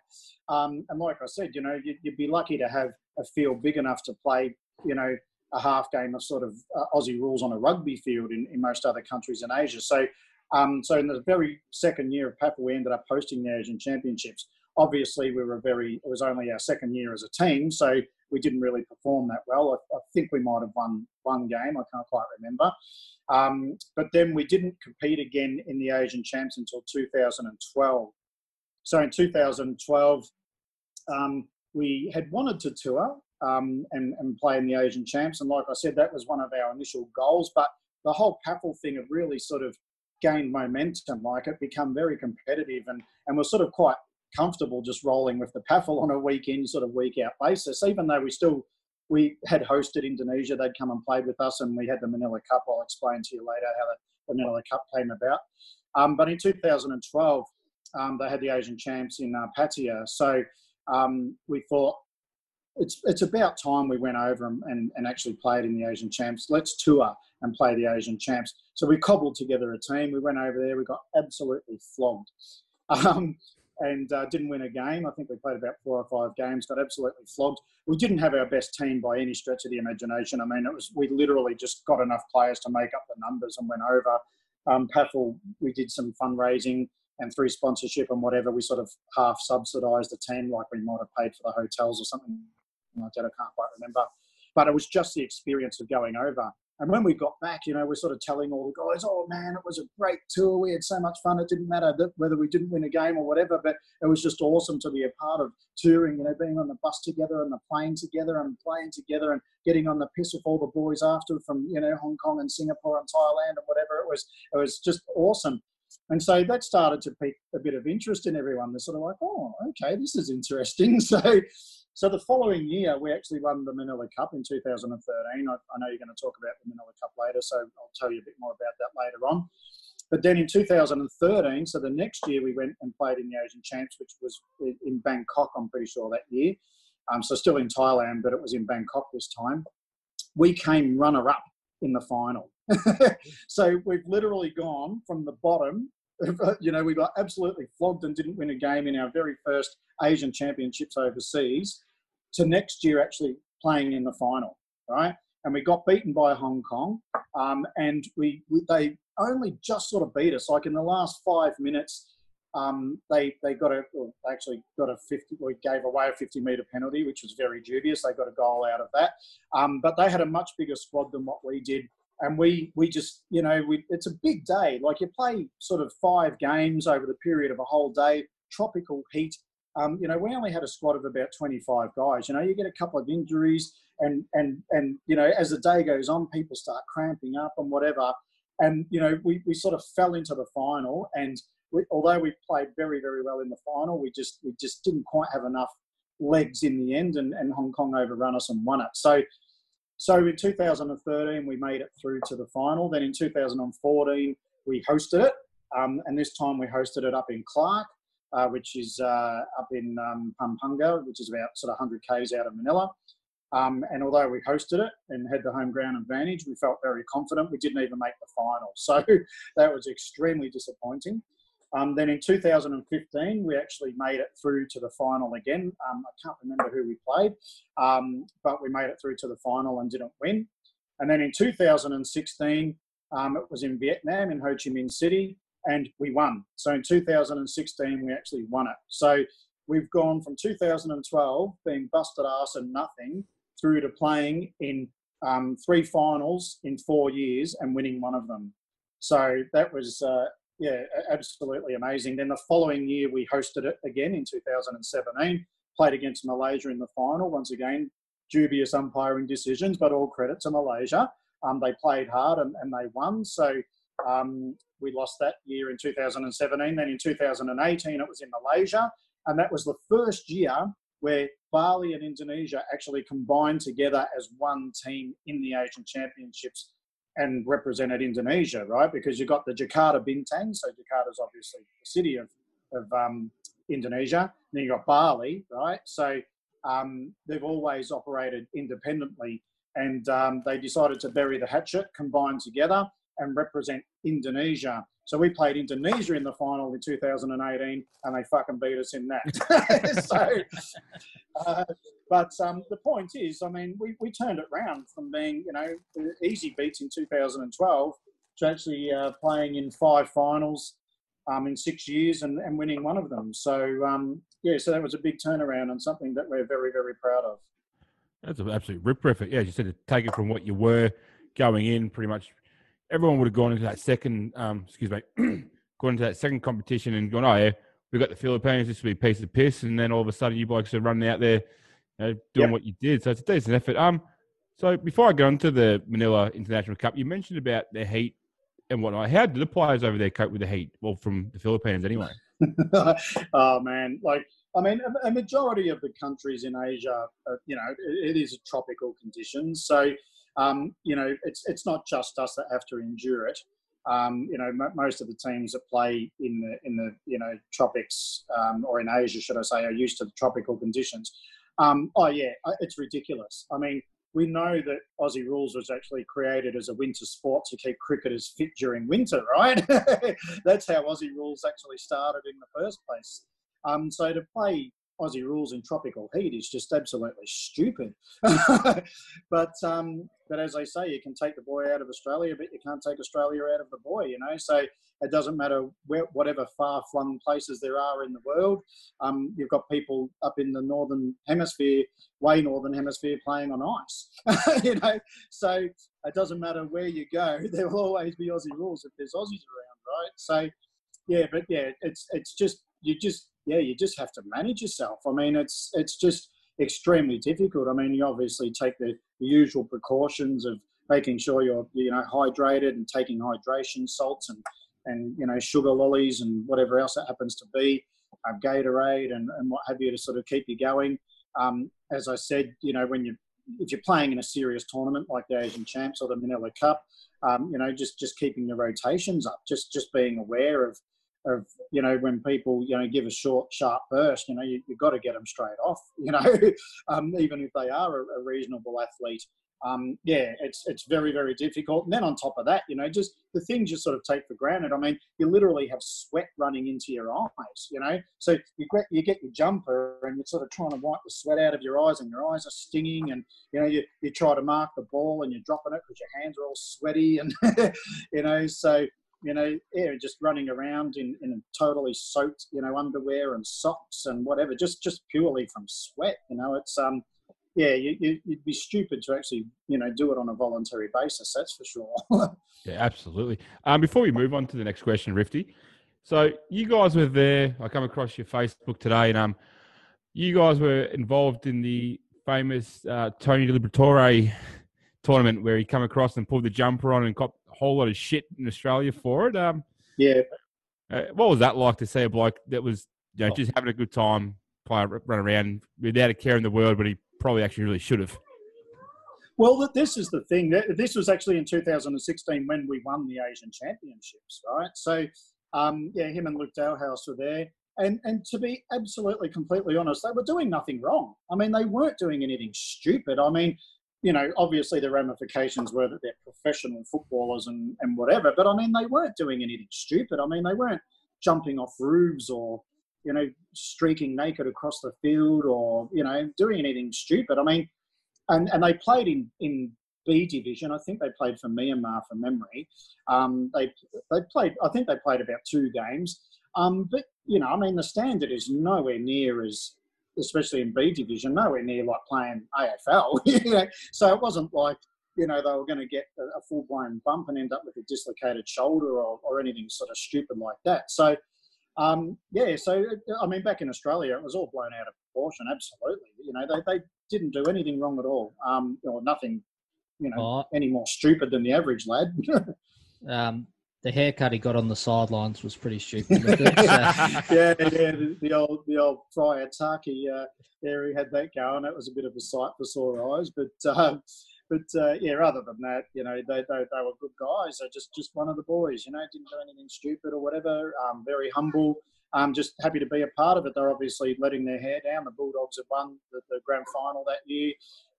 Um, and like I said, you know, you'd, you'd be lucky to have a field big enough to play, you know, a half game of sort of uh, Aussie rules on a rugby field in, in most other countries in Asia. So, um, so in the very second year of PAFL, we ended up hosting the Asian Championships. Obviously, we were very. It was only our second year as a team, so we didn't really perform that well. I, I think we might have won one game. I can't quite remember. Um, but then we didn't compete again in the Asian Champs until 2012. So in 2012, um, we had wanted to tour um, and, and play in the Asian Champs. And like I said, that was one of our initial goals. But the whole PAFL thing had really sort of gained momentum. Like it become very competitive, and and we're sort of quite comfortable just rolling with the PAFL on a week in, sort of week out basis. Even though we still we had hosted Indonesia, they'd come and played with us, and we had the Manila Cup. I'll explain to you later how the, the Manila Cup came about. Um, but in 2012, um, they had the Asian Champs in uh, Pattaya, so um, we thought it's it's about time we went over and, and, and, actually played in the Asian Champs. Let's tour and play the Asian Champs. So we cobbled together a team. We went over there. We got absolutely flogged, um, and uh, didn't win a game. I think we played about four or five games. Got absolutely flogged. We didn't have our best team by any stretch of the imagination. I mean, it was we literally just got enough players to make up the numbers and went over. Um, PAFL, we did some fundraising and through sponsorship and whatever, we sort of half subsidised the team, like we might have paid for the hotels or something that. I can't quite remember. But it was just the experience of going over. And when we got back, you know, we're sort of telling all the guys, oh man, it was a great tour. We had so much fun. It didn't matter that whether we didn't win a game or whatever, but it was just awesome to be a part of touring, you know, being on the bus together and the plane together and playing together and getting on the piss with all the boys after from, you know, Hong Kong and Singapore and Thailand and whatever. It was, it was just awesome. And so that started to pique a bit of interest in everyone. They're sort of like, oh, okay, this is interesting. (laughs) So so the following year, we actually won the Manila Cup in 2013. I, I know you're going to talk about the Manila Cup later, so I'll tell you a bit more about that later on. But then in 2013, so the next year, we went and played in the Asian Champs, which was in Bangkok, I'm pretty sure, that year. Um, so still in Thailand, but it was in Bangkok this time. We came runner up in the final. (laughs) so we've literally gone from the bottom. (laughs) You know, we got absolutely flogged and didn't win a game in our very first Asian Championships overseas to next year actually playing in the final, right? And we got beaten by Hong Kong, um, and we, they only just sort of beat us. Like in the last five minutes, um, they they got a well, they actually got a 50. We gave away a 50 meter penalty, which was very dubious. They got a goal out of that, um, but they had a much bigger squad than what we did. And we we just you know we, it's a big day. Like you play sort of five games over the period of a whole day, tropical heat um, you know, we only had a squad of about 25 guys. You know, you get a couple of injuries, and and and you know, as the day goes on, people start cramping up and whatever. And you know, we, we sort of fell into the final, and we, although we played very very well in the final, we just we just didn't quite have enough legs in the end, and, and Hong Kong overrun us and won it. So. So in 2013, we made it through to the final. Then in 2014, we hosted it, um, and this time we hosted it up in Clark uh, which is uh, up in um, Pampanga, which is about sort of 100 k's out of Manila. Um, and although we hosted it and had the home ground advantage, we felt very confident. We didn't even make the final, (laughs) so that was extremely disappointing. Um, then in 2015, we actually made it through to the final again. Um, I can't remember who we played, um, but we made it through to the final and didn't win. And then in 2016, um, it was in Vietnam in Ho Chi Minh City and we won. So in 2016, we actually won it. So we've gone from 2012 being busted ass and nothing through to playing in um, three finals in four years and winning one of them. So that was, uh, yeah, absolutely amazing. Then the following year, we hosted it again in 2017, played against Malaysia in the final. Once again, dubious umpiring decisions, but all credit to Malaysia. Um, they played hard and, and they won. So um, we lost that year in 2017. Then in 2018, it was in Malaysia. and that was the first year where Bali and Indonesia actually combined together as one team in the Asian Championships and represented Indonesia, right? Because you've got the Jakarta Bintang, so Jakarta is obviously the city of, of um, Indonesia. And then you've got Bali, right? So um, they've always operated independently and um, they decided to bury the hatchet, combine together and represent Indonesia. So we played Indonesia in the final in 2018, and they fucking beat us in that. (laughs) (laughs) so, uh, but um, the point is, I mean, we, we turned it round from being, you know, easy beats in 2012 to actually uh, playing in five finals um, in six years and, and winning one of them. So, um, yeah, so that was a big turnaround and something that we're very, very proud of. That's an absolute rip effort. Yeah, you said, to take it from what you were going in, pretty much everyone would have gone into that second, um, excuse me, (clears throat) gone into that second competition and gone, oh yeah, we've got the Philippines, this will be a piece of piss, and then all of a sudden you blokes are running out there, you know, doing yep. what you did. So it's a decent effort. Um, so before I go into the Manila International Cup, you mentioned about the heat and whatnot. How did the players over there cope with the heat? Well, from the Philippines anyway. (laughs) oh man, like I mean, a, majority of the countries in Asia, uh, you know, it, it is tropical conditions. So, um, you know, it's it's not just us that have to endure it. Um, you know, m- most of the teams that play in the in the you know tropics um, or in Asia, should I say, are used to the tropical conditions. Um, oh yeah, it's ridiculous. I mean, we know that Aussie rules was actually created as a winter sport to keep cricketers fit during winter, right? (laughs) That's how Aussie rules actually started in the first place. Um, so to play Aussie rules in tropical heat is just absolutely stupid. (laughs) but um, but as I say, you can take the boy out of Australia, but you can't take Australia out of the boy. You know, so it doesn't matter where, whatever far-flung places there are in the world. Um, you've got people up in the northern hemisphere, way northern hemisphere, playing on ice. (laughs) you know, so it doesn't matter where you go. (laughs) There will always be Aussie rules if there's Aussies around, right? So yeah, but yeah, it's it's just you just yeah, you just have to manage yourself. I mean, it's it's just extremely difficult. I mean, you obviously take the, the usual precautions of making sure you're you know hydrated and taking hydration salts and and you know sugar lollies and whatever else it happens to be, uh, Gatorade and, and what have you to sort of keep you going. Um, as I said, you know when you if you're playing in a serious tournament like the Asian Champs or the Manila Cup, um, you know just just keeping the rotations up, just just being aware of of you know when people you know give a short sharp burst you know you, have got to get them straight off (laughs) you know um, even if they are a, a reasonable athlete. Um, yeah it's it's very very difficult. And then on top of that you know just the things you sort of take for granted. I mean you literally have sweat running into your eyes you know? So you get you get your jumper and you're sort of trying to wipe the sweat out of your eyes and your eyes are stinging and you know you, you try to mark the ball and you're dropping it because your hands are all sweaty and (laughs) you know? So you know, yeah, just running around in, in totally soaked, you know, underwear and socks and whatever, just just purely from sweat. You know, it's um, yeah, you, you, would be stupid to actually, you know, do it on a voluntary basis. That's for sure. (laughs) yeah, absolutely. Um, before we move on to the next question, Rifty, so you guys were there. I come across your Facebook today, and um, you guys were involved in the famous uh, Tony Liberatore (laughs) tournament where he come across and pulled the jumper on and got whole lot of shit in Australia for it. Um, yeah. Uh, what was that like to see a bloke that was you know, oh. just having a good time, playing, run around without a care in the world, but he probably actually really should have? Well, this is the thing. This was actually in 2016 when we won the Asian Championships, right? So, um, yeah, him and Luke Dahlhaus were there. And, and to be absolutely completely honest, they were doing nothing wrong. I mean, they weren't doing anything stupid. I mean, you know, obviously the ramifications were that they're professional footballers and, and whatever, but I mean, they weren't doing anything stupid. I mean, they weren't jumping off roofs or, you know, streaking naked across the field or, you know, doing anything stupid. I mean, and, and they played in, in B division. I think they played for Myanmar from memory. Um, they, they played, I think they played about two games. Um, but, you know, I mean, the standard is nowhere near as, especially in B division, nowhere near like playing AFL. (laughs) you know? So it wasn't like you know they were going to get a, full blown bump and end up with a dislocated shoulder or, or anything sort of stupid like that. So um, yeah, so I mean, back in Australia, it was all blown out of proportion. Absolutely, you know, they, they didn't do anything wrong at all, um, or nothing, you know, oh. any more stupid than the average lad. (laughs) um, the haircut he got on the sidelines was pretty stupid. so- (laughs) yeah, yeah, the, old the old Tuck. He, uh, yeah, he had that going. That was a bit of a sight for sore eyes, but um, but uh, yeah, other than that, you know, they, they, they were good guys. They're just just one of the boys. You know, didn't do anything stupid or whatever. Um, very humble. Um, just happy to be a part of it. They're obviously letting their hair down. The Bulldogs have won the, the grand final that year,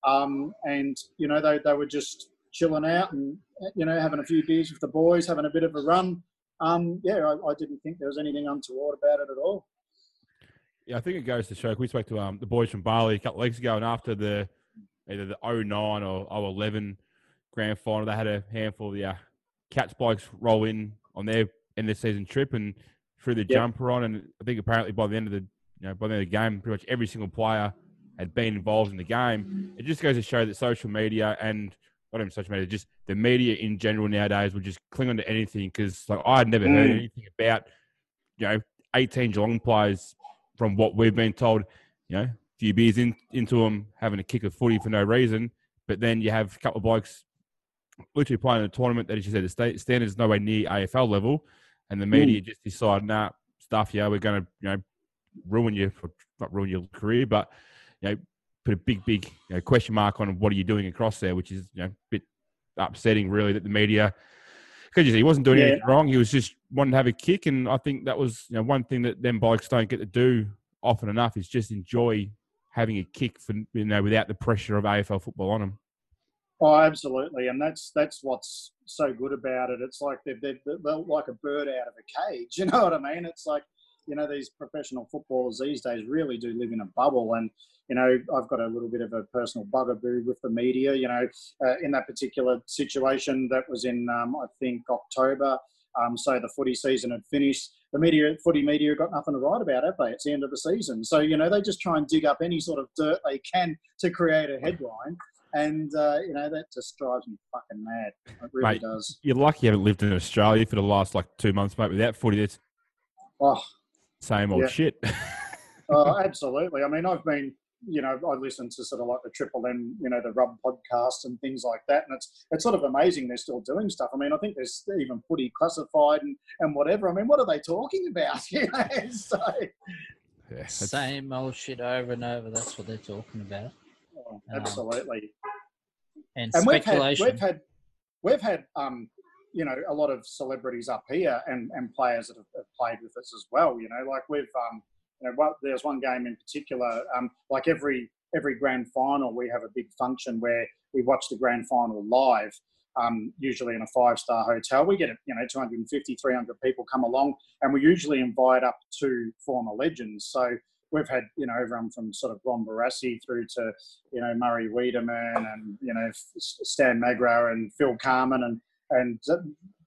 um, and you know they, they were just chilling out and you know having a few beers with the boys, having a bit of a run. Um, yeah, I, I didn't think there was anything untoward about it at all. Yeah, I think it goes to show. We spoke to um, the boys from Bali a couple of weeks ago, and after the either the 09 or 011 grand final, they had a handful of the uh, Cats blokes roll in on their end of season trip and threw the Yep. jumper on. And I think apparently by the end of the you know by the end of the game, pretty much every single player had been involved in the game. It just goes to show that social media and not even social media, just the media in general nowadays will just cling on to anything because like I'd never heard Mm. anything about you know 18 Geelong players from what we've been told, you know, a few beers in, into them having a kick of footy for no reason. But then you have a couple of blokes literally playing in a tournament that, as you said, the state standards nowhere near AFL level, and the media just decide, nah, stuff, yeah, we're going to, you know, ruin you for not ruin your career, but you know, put a big, big you know, question mark on what are you doing across there, which is you know a bit upsetting, really, that the media. Because you see, he wasn't doing Yeah. anything wrong. He was just wanting to have a kick, and I think that was you know one thing that them blokes don't get to do often enough is just enjoy having a kick for you know without the pressure of AFL football on them. Oh, absolutely, and that's that's what's so good about it. It's like they're, they're, they're like a bird out of a cage. (laughs) You know what I mean? It's like you know these professional footballers these days really do live in a bubble, and you know I've got a little bit of a personal bugaboo with the media. You know, uh, in that particular situation, that was in um, I think October. Um, so the footy season had finished. The media, footy media, got nothing to write about, have they? It's the end of the season, so you know they just try and dig up any sort of dirt they can to create a headline and uh, you know that just drives me fucking mad. It really Mate. does. You're lucky you haven't lived in Australia for the last like two months, mate. Without footy, it's Oh, same old Yeah. shit. (laughs) oh, absolutely. I mean, I've been, you know, I listen to sort of like the Triple M, you know, the Rub podcast and things like that, and it's it's sort of amazing they're still doing stuff. I mean, I think there's even footy classified and and whatever. I mean, what are they talking about? (laughs) You know, so Yeah, Same old shit over and over. That's what they're talking about. oh, absolutely. And, and we've had speculation. we've had we've had um you know a lot of celebrities up here and and players that have, have played with us as well you know like we've um you know well, there's one game in particular um like every every grand final we have a big function where we watch the grand final live um, usually in a five star hotel. We get you know 250 300 people come along and we usually invite up to former legends. So we've had you know everyone from sort of Ron Barassi through to you know Murray Weideman and you know Stan Magro and Phil Carman and and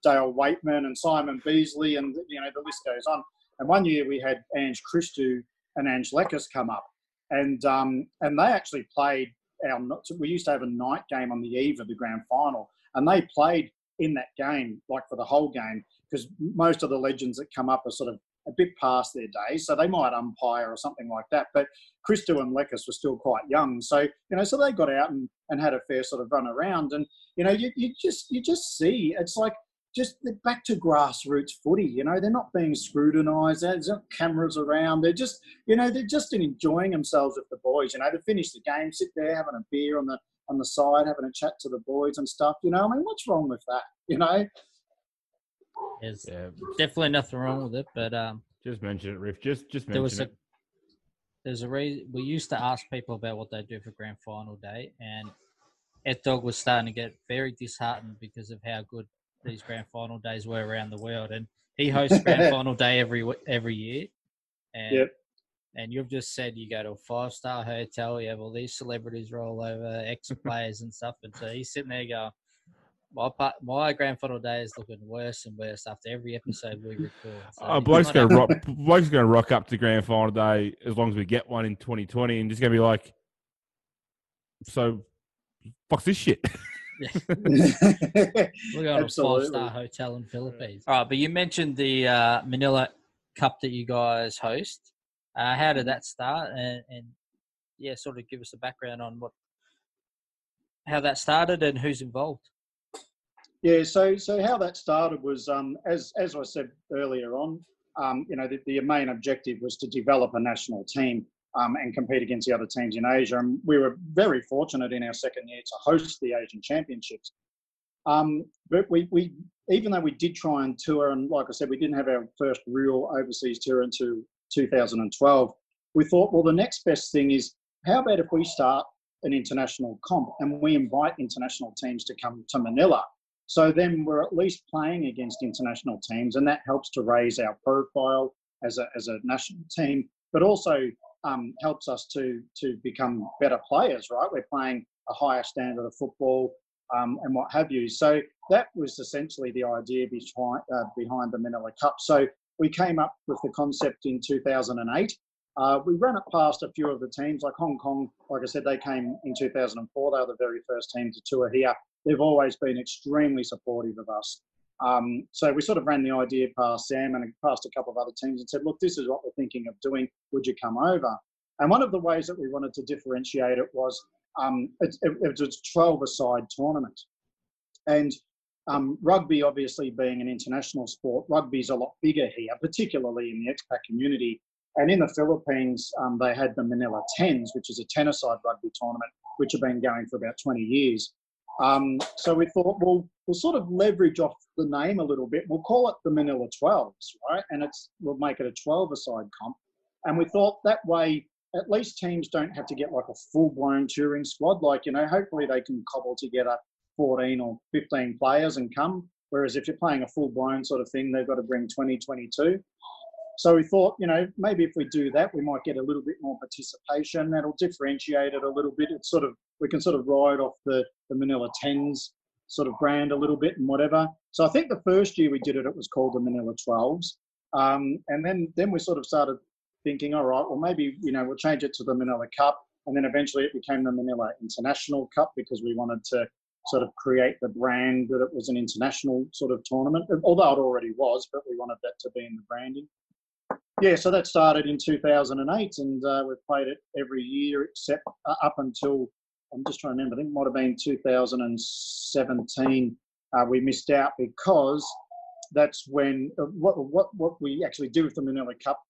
Dale Weightman and Simon Beasley and you know the list goes on. And one year we had Ange Christou and Ange Leckers come up, and um, and they actually played our. We used to have a night game on the eve of the grand final, and they played in that game like for the whole game because most of the legends that come up are sort of a bit past their days, so they might umpire or something like that. But Christo and Leckers were still quite young, so you know, so they got out and, and had a fair sort of run around, and you know, you, you just you just see it's like just back to grassroots footy. You know, they're not being scrutinised. There's not cameras around. They're just you know they're just enjoying themselves with the boys. You know, to finish the game, sit there having a beer on the on the side, having a chat to the boys and stuff. You know, I mean, what's wrong with that? You know. There's yeah, definitely nothing wrong with it, but um, just mention it, Riff. Just just there was mention a there's a reason we used to ask people about what they do for grand final day, and Ed Dog was starting to get very disheartened because of how good these grand final days were around the world, and he hosts grand (laughs) final day every every year, and Yep. and you've just said you go to a five star hotel, you have all these celebrities roll over, ex players and stuff, and so he's sitting there going. My part, my grand final day is looking worse and worse after every episode we record. So Oh, bloke's gonna rock. bloke's gonna rock up to grand final day as long as we get one in 2020, and just gonna be like, so, fuck's this shit. (laughs) (laughs) We're going to a five star hotel in Philippines. All right, but you mentioned the uh, Manila Cup that you guys host. Uh, how did that start? And, and yeah, sort of give us a background on what how that started and who's involved. Yeah, so so how that started was, um, as as I said earlier on, um, you know, the, the, main objective was to develop a national team um, and compete against the other teams in Asia. And we were very fortunate in our second year to host the Asian Championships. Um, but we, we, even though we did try and tour, and like I said, we didn't have our first real overseas tour until 2012. We thought, well, the next best thing is how about if we start an international comp and we invite international teams to come to Manila so then we're at least playing against international teams, and that helps to raise our profile as a, as a national team, but also um, helps us to, to become better players, right? We're playing a higher standard of football um, and what have you. So that was essentially the idea behind, uh, behind the Manila Cup. So we came up with the concept in 2008. Uh, we ran it past a few of the teams, like Hong Kong. Like I said, they came in 2004. They were the very first team to tour here they've always been extremely supportive of us. Um, so we sort of ran the idea past Sam and past a couple of other teams and said, look, this is what we're thinking of doing. Would you come over? And one of the ways that we wanted to differentiate it was um, it, it, it, was a 12 aside tournament. And um, rugby, obviously being an international sport, rugby is a lot bigger here, particularly in the expat community. And in the Philippines, um, they had the Manila Tens, which is a 10 aside rugby tournament, which have been going for about 20 years. Um, so we thought, well, we'll sort of leverage off the name a little bit. We'll call it the Manila 12s, right? And it's we'll make it a 12 aside comp. And we thought that way, at least teams don't have to get like a full blown touring squad. Like, you know, hopefully they can cobble together 14 or 15 players and come. Whereas if you're playing a full blown sort of thing, they've got to bring 20, 22. So we thought, you know, maybe if we do that, we might get a little bit more participation. That'll differentiate it a little bit. It's sort of we can sort of ride off the, the Manila Tens sort of brand a little bit and whatever. So I think the first year we did it, it was called the Manila 12s. Um, and then then we sort of started thinking, all right, well maybe you know we'll change it to the Manila Cup, and then eventually it became the Manila International Cup because we wanted to sort of create the brand that it was an international sort of tournament, although it already was, but we wanted that to be in the branding yeah, so that started in 2008, and uh, we've played it every year except uh, up until I'm just trying to remember. I think it might have been 2017. Uh, we missed out because that's when uh, what what what we actually do with the Manila Cup.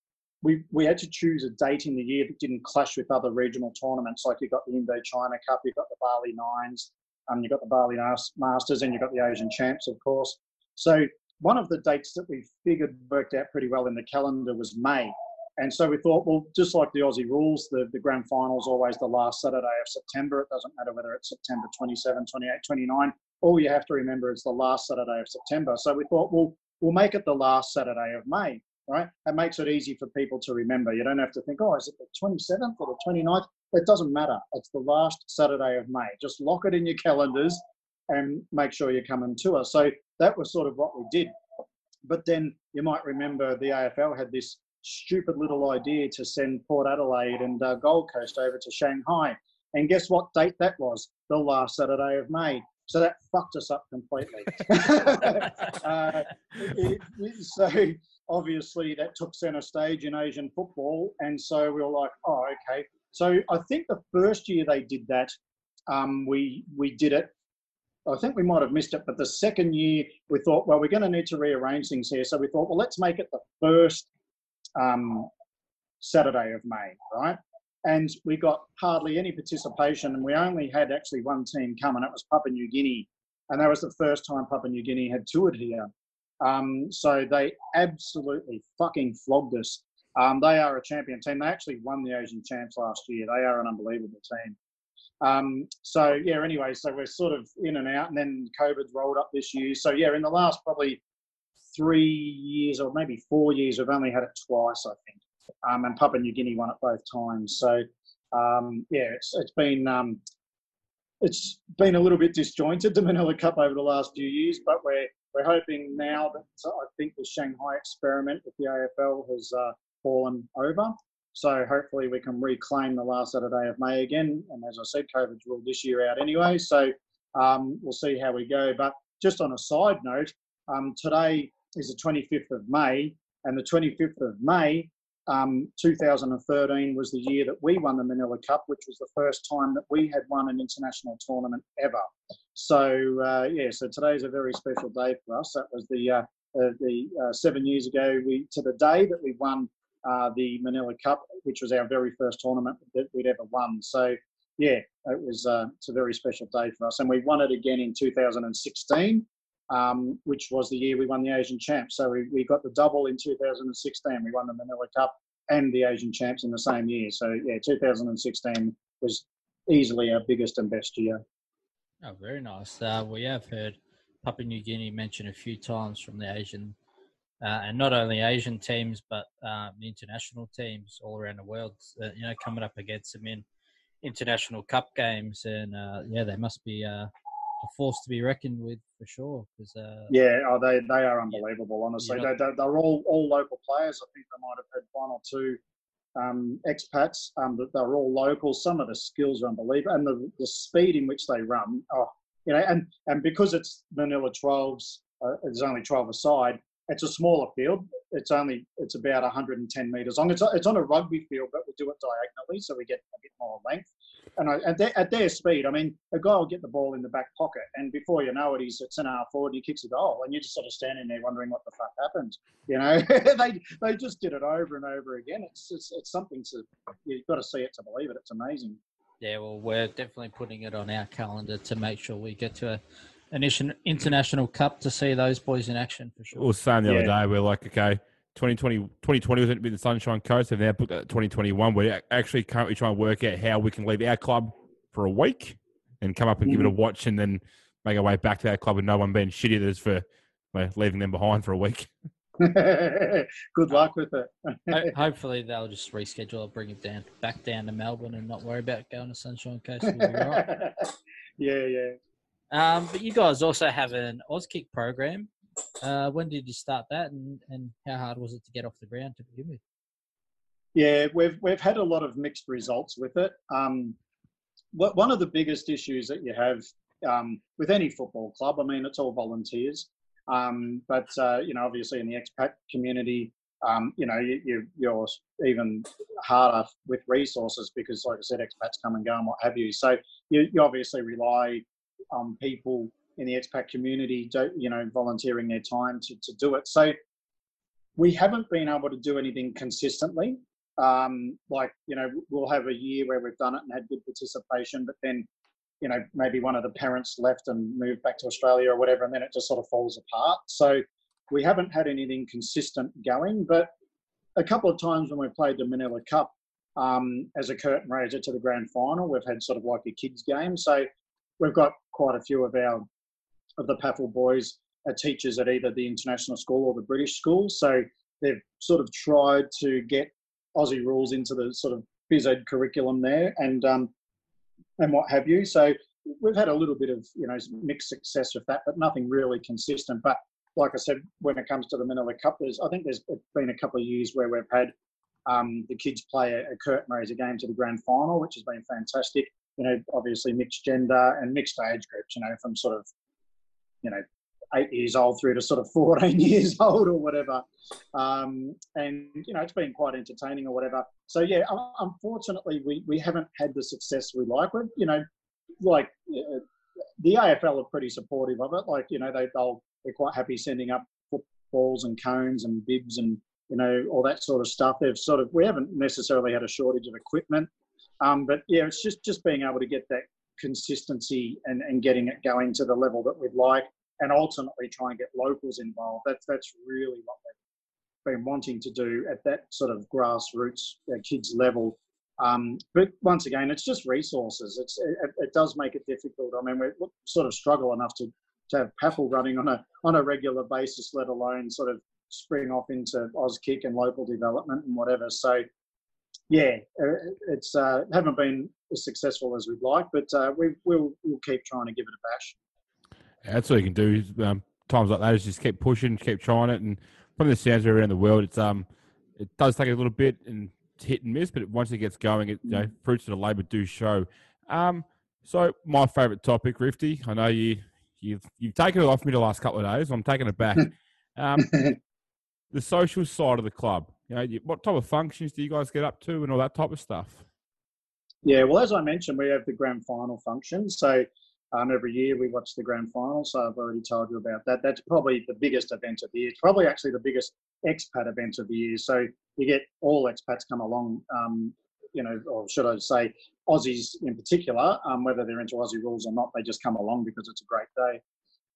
We we had to choose a date in the year that didn't clash with other regional tournaments. Like you've got the Indochina Cup, you've got the Bali Nines, um, you got the Bali Masters, and you've got the Asian Champs, of course. So one of the dates that we figured worked out pretty well in the calendar was May. And so we thought, well, just like the Aussie rules, the, the grand final is always the last Saturday of September. It doesn't matter whether it's September 27, 28, 29. All you have to remember is the last Saturday of September. So we thought, well, we'll make it the last Saturday of May, right? It makes it easy for people to remember. You don't have to think, oh, is it the 27th or the 29th? It doesn't matter. It's the last Saturday of May. Just lock it in your calendars and make sure you're coming to us. So that was sort of what we did. But then you might remember the AFL had this stupid little idea to send Port Adelaide and uh, Gold Coast over to Shanghai. And guess what date that was? The last Saturday of May. So that fucked us up completely. (laughs) (laughs) uh, it, it, so obviously that took centre stage in Asian football. And so we were like, oh, okay. So I think the first year they did that, um, we we did it I think we might have missed it, but the second year we thought, well, we're going to need to rearrange things here. So we thought, well, let's make it the first um, Saturday of May, right? And we got hardly any participation, and we only had actually one team come, and it was Papua New Guinea, and that was the first time Papua New Guinea had toured here. Um, so they absolutely fucking flogged us. Um, they are a champion team. They actually won the Asian Champs last year. They are an unbelievable team. Um, so yeah, anyway, so we're sort of in and out, and then COVID's rolled up this year. So yeah, in the last probably three years or maybe four years, we've only had it twice, I think. Um, and Papua New Guinea won it both times. So um, yeah, it's it's been um, it's been a little bit disjointed the Manila Cup over the last few years, but we're we're hoping now that I think the Shanghai experiment with the AFL has uh, fallen over. So hopefully we can reclaim the last Saturday of May again. And as I said, COVID's ruled this year out anyway. So um, we'll see how we go. But just on a side note, um, today is the 25th of May, and the 25th of May, um, 2013 was the year that we won the Manila Cup, which was the first time that we had won an international tournament ever. So uh, yeah, so today is a very special day for us. That was the uh, uh, the uh, seven years ago we to the day that we won uh, the Manila Cup, which was our very first tournament that we'd ever won. So yeah, it was uh, it's a very special day for us, and we won it again in 2016. Um, which was the year we won the Asian Champs. So we, we got the double in 2016. We won the Manila Cup and the Asian Champs in the same year. So yeah, 2016 was easily our biggest and best year. Oh, very nice. Uh, we have heard Papua New Guinea mentioned a few times from the Asian, uh, and not only Asian teams, but um, the international teams all around the world. Uh, you know, coming up against them in international cup games, and uh, yeah, they must be uh, a force to be reckoned with for sure. Cause, uh, yeah, oh, they they are unbelievable. Honestly, they, they they're all all local players. I think they might have had one or two um, expats, um, but they're all local. Some of the skills are unbelievable, and the, the speed in which they run. Oh, you know, and and because it's Manila 12s, uh, there's only 12 aside. It's a smaller field. It's only it's about 110 meters long. It's it's on a rugby field, but we do it diagonally, so we get a bit more length. And I, at, their, at their speed, I mean, a guy will get the ball in the back pocket, and before you know it, he's at centre half forward, he kicks a goal, and you're just sort of standing there wondering what the fuck happened. You know, (laughs) they they just did it over and over again. It's it's, it's something to you've got to see it to believe it. It's amazing. Yeah, well, we're definitely putting it on our calendar to make sure we get to a, an international cup to see those boys in action for sure. We were saying the yeah. other day, we're like, okay, 2020, 2020 was going to be the Sunshine Coast, and now put that 2021. We're actually currently trying to work out how we can leave our club for a week and come up and mm. give it a mm. watch, and then make our way back to our club with no one being shitty as for well, leaving them behind for a week. (laughs) (laughs) Good luck with it. (laughs) Hopefully they'll just reschedule or bring it down back down to Melbourne and not worry about going to Sunshine Coast. right. Yeah, yeah. Um, but you guys also have an Auskick program. Uh, when did you start that, and, and how hard was it to get off the ground to begin with? Yeah, we've we've had a lot of mixed results with it. Um, what, one of the biggest issues that you have um, with any football club, I mean, it's all volunteers, um, but uh, you know, obviously in the expat community, um, you know, you, you, are even harder with resources because, like I said, expats come and go and what have you. So you, you obviously rely on people in the expat community, you know, volunteering their time to, to do it. So we haven't been able to do anything consistently. Um, like, you know, we'll have a year where we've done it and had good participation, but then you know, maybe one of the parents left and moved back to Australia or whatever, and then it just sort of falls apart. So we haven't had anything consistent going, but a couple of times when we played the Manila Cup um, as a curtain raiser to the grand final, we've had sort of like a kids game. So we've got quite a few of our of the PAFL boys are teachers at either the international school or the British school. So they've sort of tried to get Aussie rules into the sort of phys ed curriculum there, and um, and what have you. So we've had a little bit of you know mixed success with that, but nothing really consistent. But like I said, when it comes to the Manila Cup, there's I think there's been a couple of years where we've had um, the kids play a, a curtain raiser game to the grand final, which has been fantastic. You know, obviously mixed gender and mixed age groups. You know, from sort of you know eight years old through to sort of (laughs) 14 years old or whatever. Um, and, you know, it's been quite entertaining or whatever. So, yeah, unfortunately, we, we haven't had the success we like. We've, you know, like uh, the AFL are pretty supportive of it. Like, you know, they, they'll, they're quite happy sending up footballs and cones and bibs and, you know, all that sort of stuff. They've sort of, we haven't necessarily had a shortage of equipment. Um, but yeah, it's just, just being able to get that consistency and, and getting it going to the level that we'd like and ultimately try and get locals involved. That's that's really what they've been wanting to do at that sort of grassroots uh, kids level. Um, but once again, it's just resources. It's it, it, does make it difficult. I mean, we sort of struggle enough to to have PAFL running on a on a regular basis, let alone sort of spring off into Auskick and local development and whatever. So, yeah, uh, it's uh, haven't been as successful as we'd like, but uh, we will we'll keep trying to give it a bash that's all you can do. Um, times like that is just keep pushing, keep trying it, and from the sounds around the world, it's um, it does take a little bit and hit and miss, but once it gets going, it you know, fruits of the labour do show. Um, so my favourite topic, Rifty. I know you you've you've taken it off me the last couple of days. I'm taking it back. (laughs) Um, the social side of the club. You know, what type of functions do you guys get up to, and all that type of stuff? Yeah, well, as I mentioned, we have the grand final function. So um, every year. We watch the grand final, so I've already told you about that. That's probably the biggest event of the year. It's probably actually the biggest expat event of the year. So you get all expats come along, um, you know, or should I say, Aussies in particular, um, whether they're into Aussie rules or not, they just come along because it's a great day.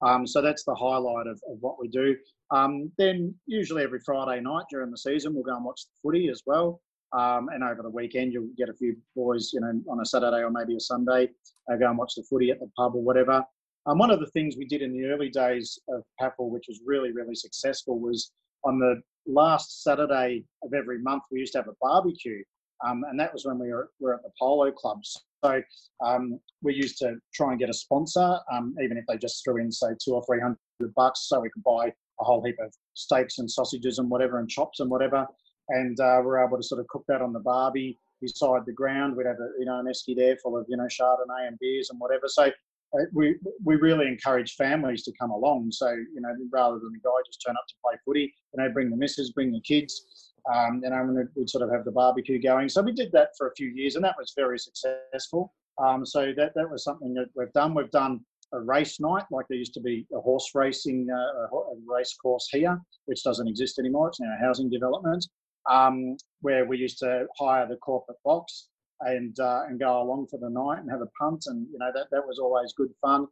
Um, so that's the highlight of, of what we do. Um, then usually every Friday night during the season, we'll go and watch the footy as well. Um, and over the weekend, you'll get a few boys, you know, on a Saturday or maybe a Sunday, uh, go and watch the footy at the pub or whatever. Um, one of the things we did in the early days of PAFL, which was really, really successful, was on the last Saturday of every month, we used to have a barbecue. Um, and that was when we were, were at the polo clubs. So um, we used to try and get a sponsor, um, even if they just threw in, say, two or three hundred bucks, so we could buy a whole heap of steaks and sausages and whatever, and chops and whatever. And uh, we are able to sort of cook that on the barbie beside the ground. We'd have a, you know an esky there full of you know Chardonnay and beers and whatever. So uh, we we really encourage families to come along. So you know rather than the guy just turn up to play footy, you know bring the missus, bring the kids. Um, you know, we'd sort of have the barbecue going. So we did that for a few years, and that was very successful. Um, so that that was something that we've done. We've done a race night, like there used to be a horse racing uh, a race course here, which doesn't exist anymore. It's now a housing development, um, where we used to hire the corporate box and uh, and go along for the night and have a punt, and you know that that was always good fun.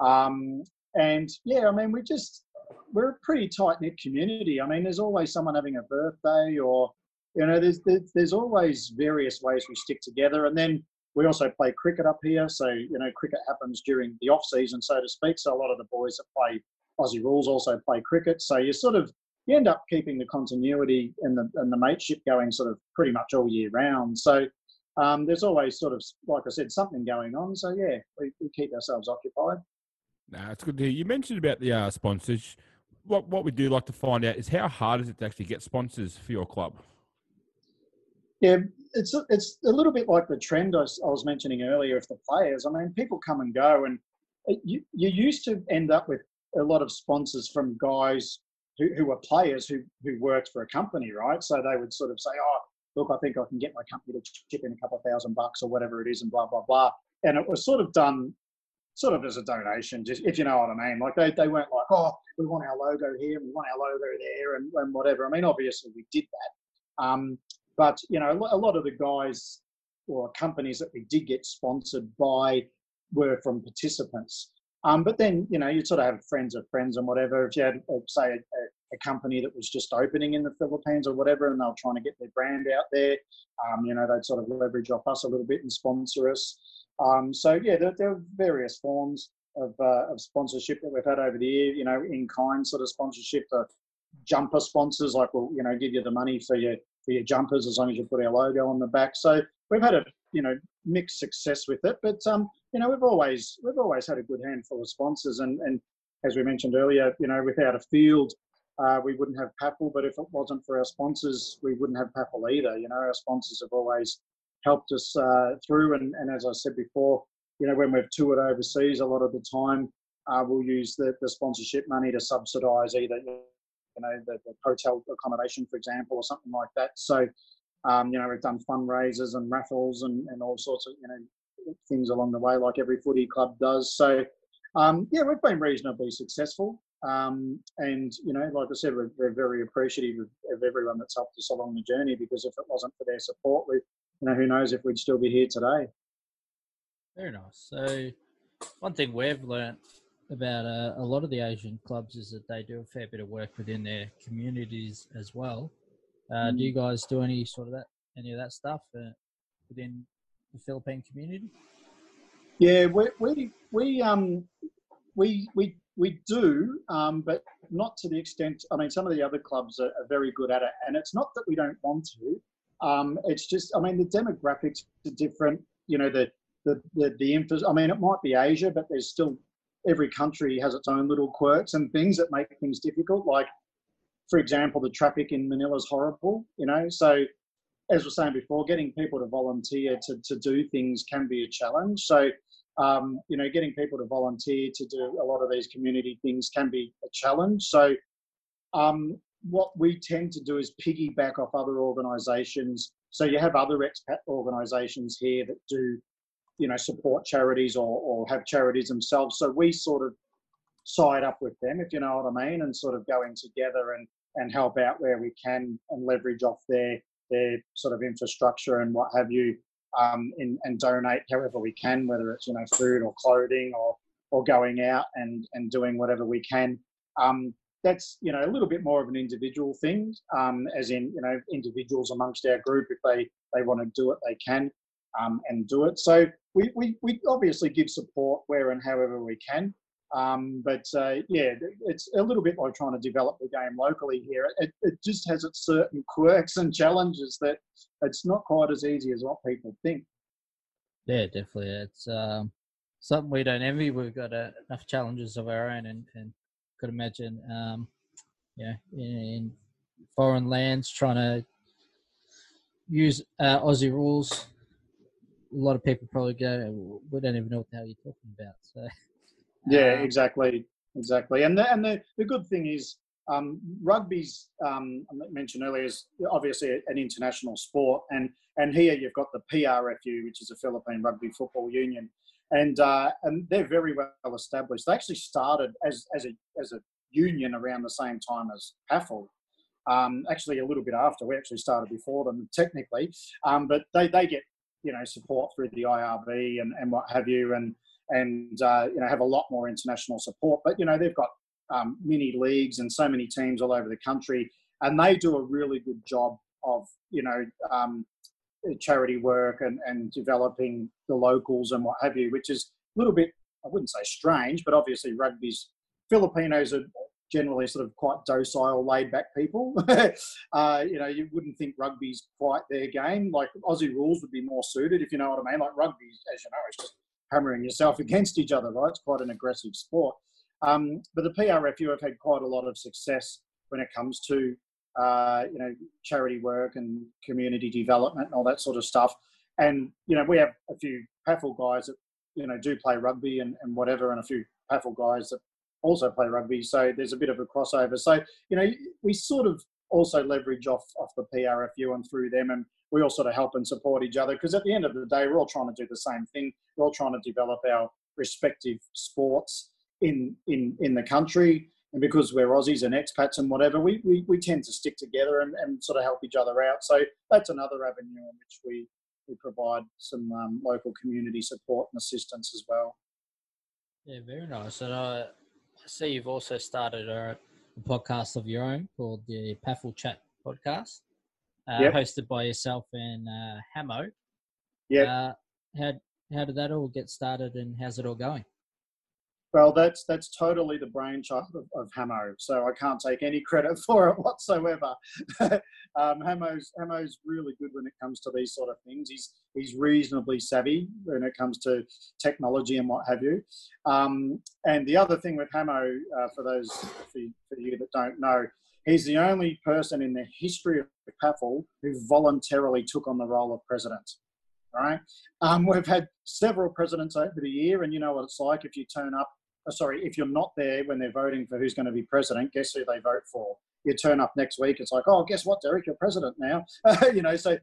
Um, and yeah, I mean, we just we're a pretty tight knit community. I mean, there's always someone having a birthday, or you know, there's, there's always various ways we stick together, and then we also play cricket up here, so you know cricket happens during the off season, so to speak. So a lot of the boys that play Aussie rules also play cricket. So you sort of you end up keeping the continuity and the and the mateship going sort of pretty much all year round. So um, there's always sort of like I said something going on. So yeah, we, we keep ourselves occupied. Nah, it's good to hear. You mentioned about the uh, sponsors. What what we do like to find out is how hard is it to actually get sponsors for your club? Yeah, it's a, it's a little bit like the trend I was, I was mentioning earlier of the players. I mean, people come and go, and you you used to end up with a lot of sponsors from guys who, who were players who who worked for a company, right? So they would sort of say, "Oh, look, I think I can get my company to chip in a couple of thousand bucks or whatever it is," and blah blah blah. And it was sort of done sort of as a donation, just if you know what I mean. Like they, they weren't like, oh, we want our logo here, we want our logo there, and, and whatever. I mean, obviously we did that. Um, but you know, a lot of the guys or companies that we did get sponsored by were from participants. Um, but then you know, you sort of have friends of friends and whatever. If you had, uh, say, a, a, company that was just opening in the Philippines or whatever, and they were trying to get their brand out there, um, you know, they'd sort of leverage off us a little bit and sponsor us. Um, so yeah, there, there, are various forms of, uh, of sponsorship that we've had over the year. You know, in kind sort of sponsorship for jumper sponsors, like we'll you know give you the money for your for your jumpers as long as you put our logo on the back. So we've had a you know mixed success with it, but um, you know we've always we've always had a good handful of sponsors, and and as we mentioned earlier, you know without a field. Uh, we wouldn't have PAFL, but if it wasn't for our sponsors, we wouldn't have PAFL either. You know, our sponsors have always helped us uh, through, and, and as I said before, you know, when we've toured overseas, a lot of the time uh, we'll use the, the sponsorship money to subsidise either you know, the, the hotel accommodation, for example, or something like that. So, um, you know, we've done fundraisers and raffles and, and all sorts of, you know, things along the way, like every footy club does. So, um, yeah, we've been reasonably successful. Um, and, you know, like I said, we're, we're very appreciative of, of, everyone that's helped us along the journey because if it wasn't for their support, we, you know, who knows if we'd still be here today. Very nice. So, one thing we've learnt about uh, a lot of the Asian clubs is that they do a fair bit of work within their communities as well. Uh, mm. Do you guys do any sort of that, any of that stuff uh, within the Philippine community? Yeah, we we we um we we we do, um, but not to the extent. I mean, some of the other clubs are, are very good at it, and it's not that we don't want to. Um, it's just, I mean, the demographics are different. You know, the the the, the info, I mean, it might be Asia, but there's still every country has its own little quirks and things that make things difficult. Like, for example, the traffic in Manila is horrible, you know. So, as we are saying before, getting people to volunteer to, to do things can be a challenge. So, um, you know, getting people to volunteer to do a lot of these community things can be a challenge. So, um, what we tend to do is piggyback off other organisations. So you have other expat organisations here that do you know, support charities or, or have charities themselves. So we sort of side up with them, if you know what I mean, and sort of go in together and, and help out where we can and leverage off their their sort of infrastructure and what have you, um, in, and donate however we can, whether it's you know food or clothing or or going out and and doing whatever we can. Um, that's you know a little bit more of an individual thing, um, as in you know individuals amongst our group if they they want to do it they can um, and do it. So we, we we obviously give support where and however we can. Um, but uh, yeah, it's a little bit like trying to develop the game locally here. It, it just has its certain quirks and challenges that it's not quite as easy as what people think. Yeah, definitely. It's um, something we don't envy. We've got uh, enough challenges of our own, and, and could imagine, um, yeah, in, in foreign lands trying to use uh, Aussie rules. A lot of people probably go, "We don't even know what the hell you're talking about." So. Yeah, um, exactly, exactly. And the, and the, the good thing is, um, rugby's um, I mentioned earlier is obviously an international sport, and and here you've got the PRFU, which is a Philippine Rugby Football Union, and uh, and they're very well established. They actually started as as a as a union around the same time as PAFL. Um, actually, a little bit after. We actually started before them technically, um, but they, they get you know support through the IRB and, and what have you, and and uh, you know have a lot more international support. But you know they've got um, mini leagues and so many teams all over the country, and they do a really good job of you know um, charity work and, and developing the locals and what have you, which is a little bit I wouldn't say strange, but obviously rugby's Filipinos are generally sort of quite docile, laid back people. (laughs) uh, you know, you wouldn't think rugby's quite their game. Like Aussie rules would be more suited, if you know what I mean. Like rugby, as you know, is just hammering yourself (laughs) against each other, right? It's quite an aggressive sport. Um, but the PRFU have had quite a lot of success when it comes to uh, you know charity work and community development and all that sort of stuff. And you know we have a few PAFL guys that you know do play rugby and, and whatever, and a few PAFL guys that also play rugby. So there's a bit of a crossover. So you know we sort of also leverage off off the PRFU and through them, and we all sort of help and support each other because at the end of the day, we're all trying to do the same thing. We're all trying to develop our respective sports in in in the country. And because we're Aussies and expats and whatever, we, we, we tend to stick together and, and sort of help each other out. So that's another avenue in which we, we provide some um, local community support and assistance as well. Yeah, very nice. And I see you've also started a, a podcast of your own called the PAFL Chat podcast uh, yep. hosted by yourself and uh, Hamo. Yeah. Uh, how how did that all get started, and how's it all going? Well, that's that's totally the brainchild of, of Hamo, so I can't take any credit (laughs) for it whatsoever. (laughs) um, Hamo's Hamo's really good when it comes to these sort of things. He's he's reasonably savvy when it comes to technology and what have you. Um, and the other thing with Hamo, uh, for those for, for you that don't know, He's the only person in the history of PAFL who voluntarily took on the role of president. Right? Um, (laughs) we've had several presidents over the year, and you know what it's like if you turn up. Oh, sorry, if you're not there when they're voting for who's going to be president, guess who they vote for? You turn up next week, it's like, oh, guess what, Derek, you're president now. (laughs) you know, so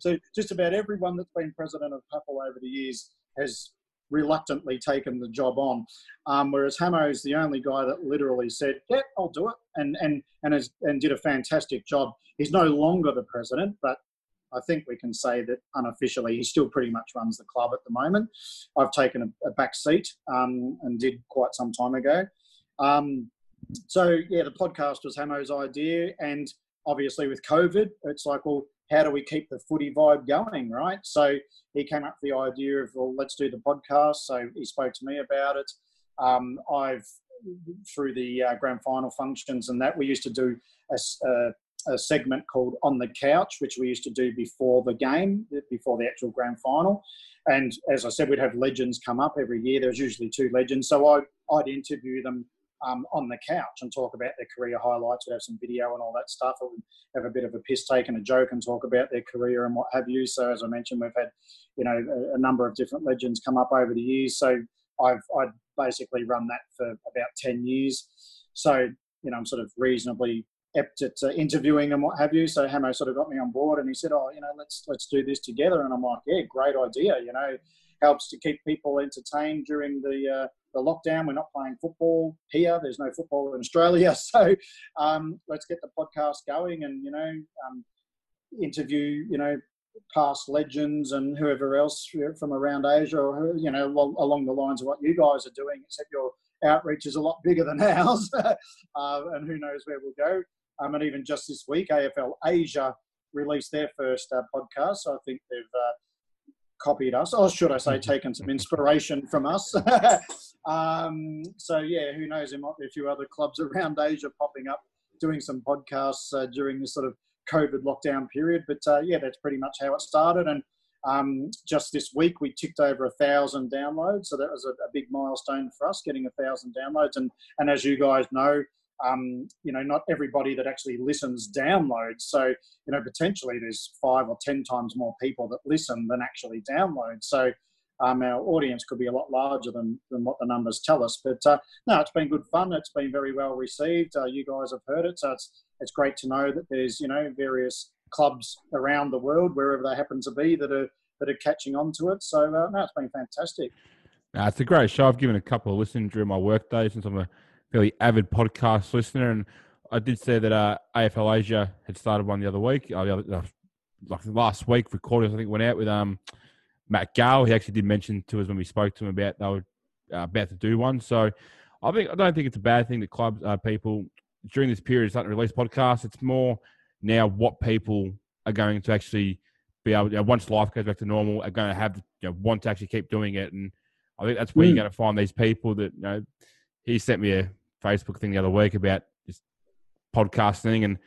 so just about everyone that's been president of PAFL over the years has reluctantly taken the job on. Um, whereas Hamo is the only guy that literally said, "Yeah, I'll do it," and and and has, and did a fantastic job. He's no longer the president, but I think we can say that unofficially he still pretty much runs the club at the moment. I've taken a, a back seat um, and did quite some time ago. Um, so yeah, the podcast was Hamo's idea, and obviously with COVID, it's like, well, how do we keep the footy vibe going, right? So he came up with the idea of, well, let's do the podcast. So he spoke to me about it. Um, I've, through the uh, grand final functions and that, we used to do a, a, a, segment called On the Couch, which we used to do before the game, before the actual grand final. And as I said, we'd have legends come up every year. There's usually two legends. So I, I'd interview them um, on the couch and talk about their career highlights. We'd have some video and all that stuff. We'd have a bit of a piss take and a joke and talk about their career and what have you. So as I mentioned, we've had you know a, a number of different legends come up over the years. So I've I'd basically run that for about ten years. So you know I'm sort of reasonably apt at uh, interviewing and what have you. So Hamo sort of got me on board and he said, "Oh, you know, let's let's do this together." And I'm like, "Yeah, great idea." You know, helps to keep people entertained during the uh, the lockdown. We're not playing football here. There's no football in Australia, (laughs) so um, let's get the podcast going and you know um, interview you know past legends and whoever else from around Asia or you know along the lines of what you guys are doing. Except your outreach is a lot bigger than (laughs) ours, uh, and who knows where we'll go. Um, and even just this week, AFL Asia released their first uh, podcast. So I think they've uh, copied us, or should I say, taken some inspiration from us. (laughs) um, so yeah, who knows? There might be a few other clubs (laughs) around Asia popping up doing some podcasts uh, during this sort of COVID lockdown period. But uh, yeah, that's pretty much how it started. And um, just this week, we ticked over a thousand downloads, so that was a, a, big milestone for us, getting a thousand downloads. And and as you guys know, um, you know, not everybody that actually listens downloads. So, you know, potentially there's five or 10 times more people that listen than actually download. So, um, our audience could be a lot larger than, than what the numbers tell us. But uh, no, it's been good fun. It's been very well received. Uh, you guys have heard it. So it's, it's great to know that there's, you know, various clubs around the world, wherever they happen to be, that are, that are catching on to it. So, uh, no, it's been fantastic. It's a great show. I've given a couple of listens during my work days since I'm a fairly avid podcast listener, and I did say that uh, AFL Asia had started one the other week. Uh, the other, uh, like last week, recordings I think went out with um, Matt Gale. He actually did mention to us when we spoke to him about they were uh, about to do one. So I think I don't think it's a bad thing that clubs uh, people during this period starting to release podcasts. It's more now what people are going to actually be able. You know, once life goes back to normal, are going to have you know, want to actually keep doing it, and I think that's where mm. you're going to find these people that you know he sent me a Facebook thing the other week about podcasting and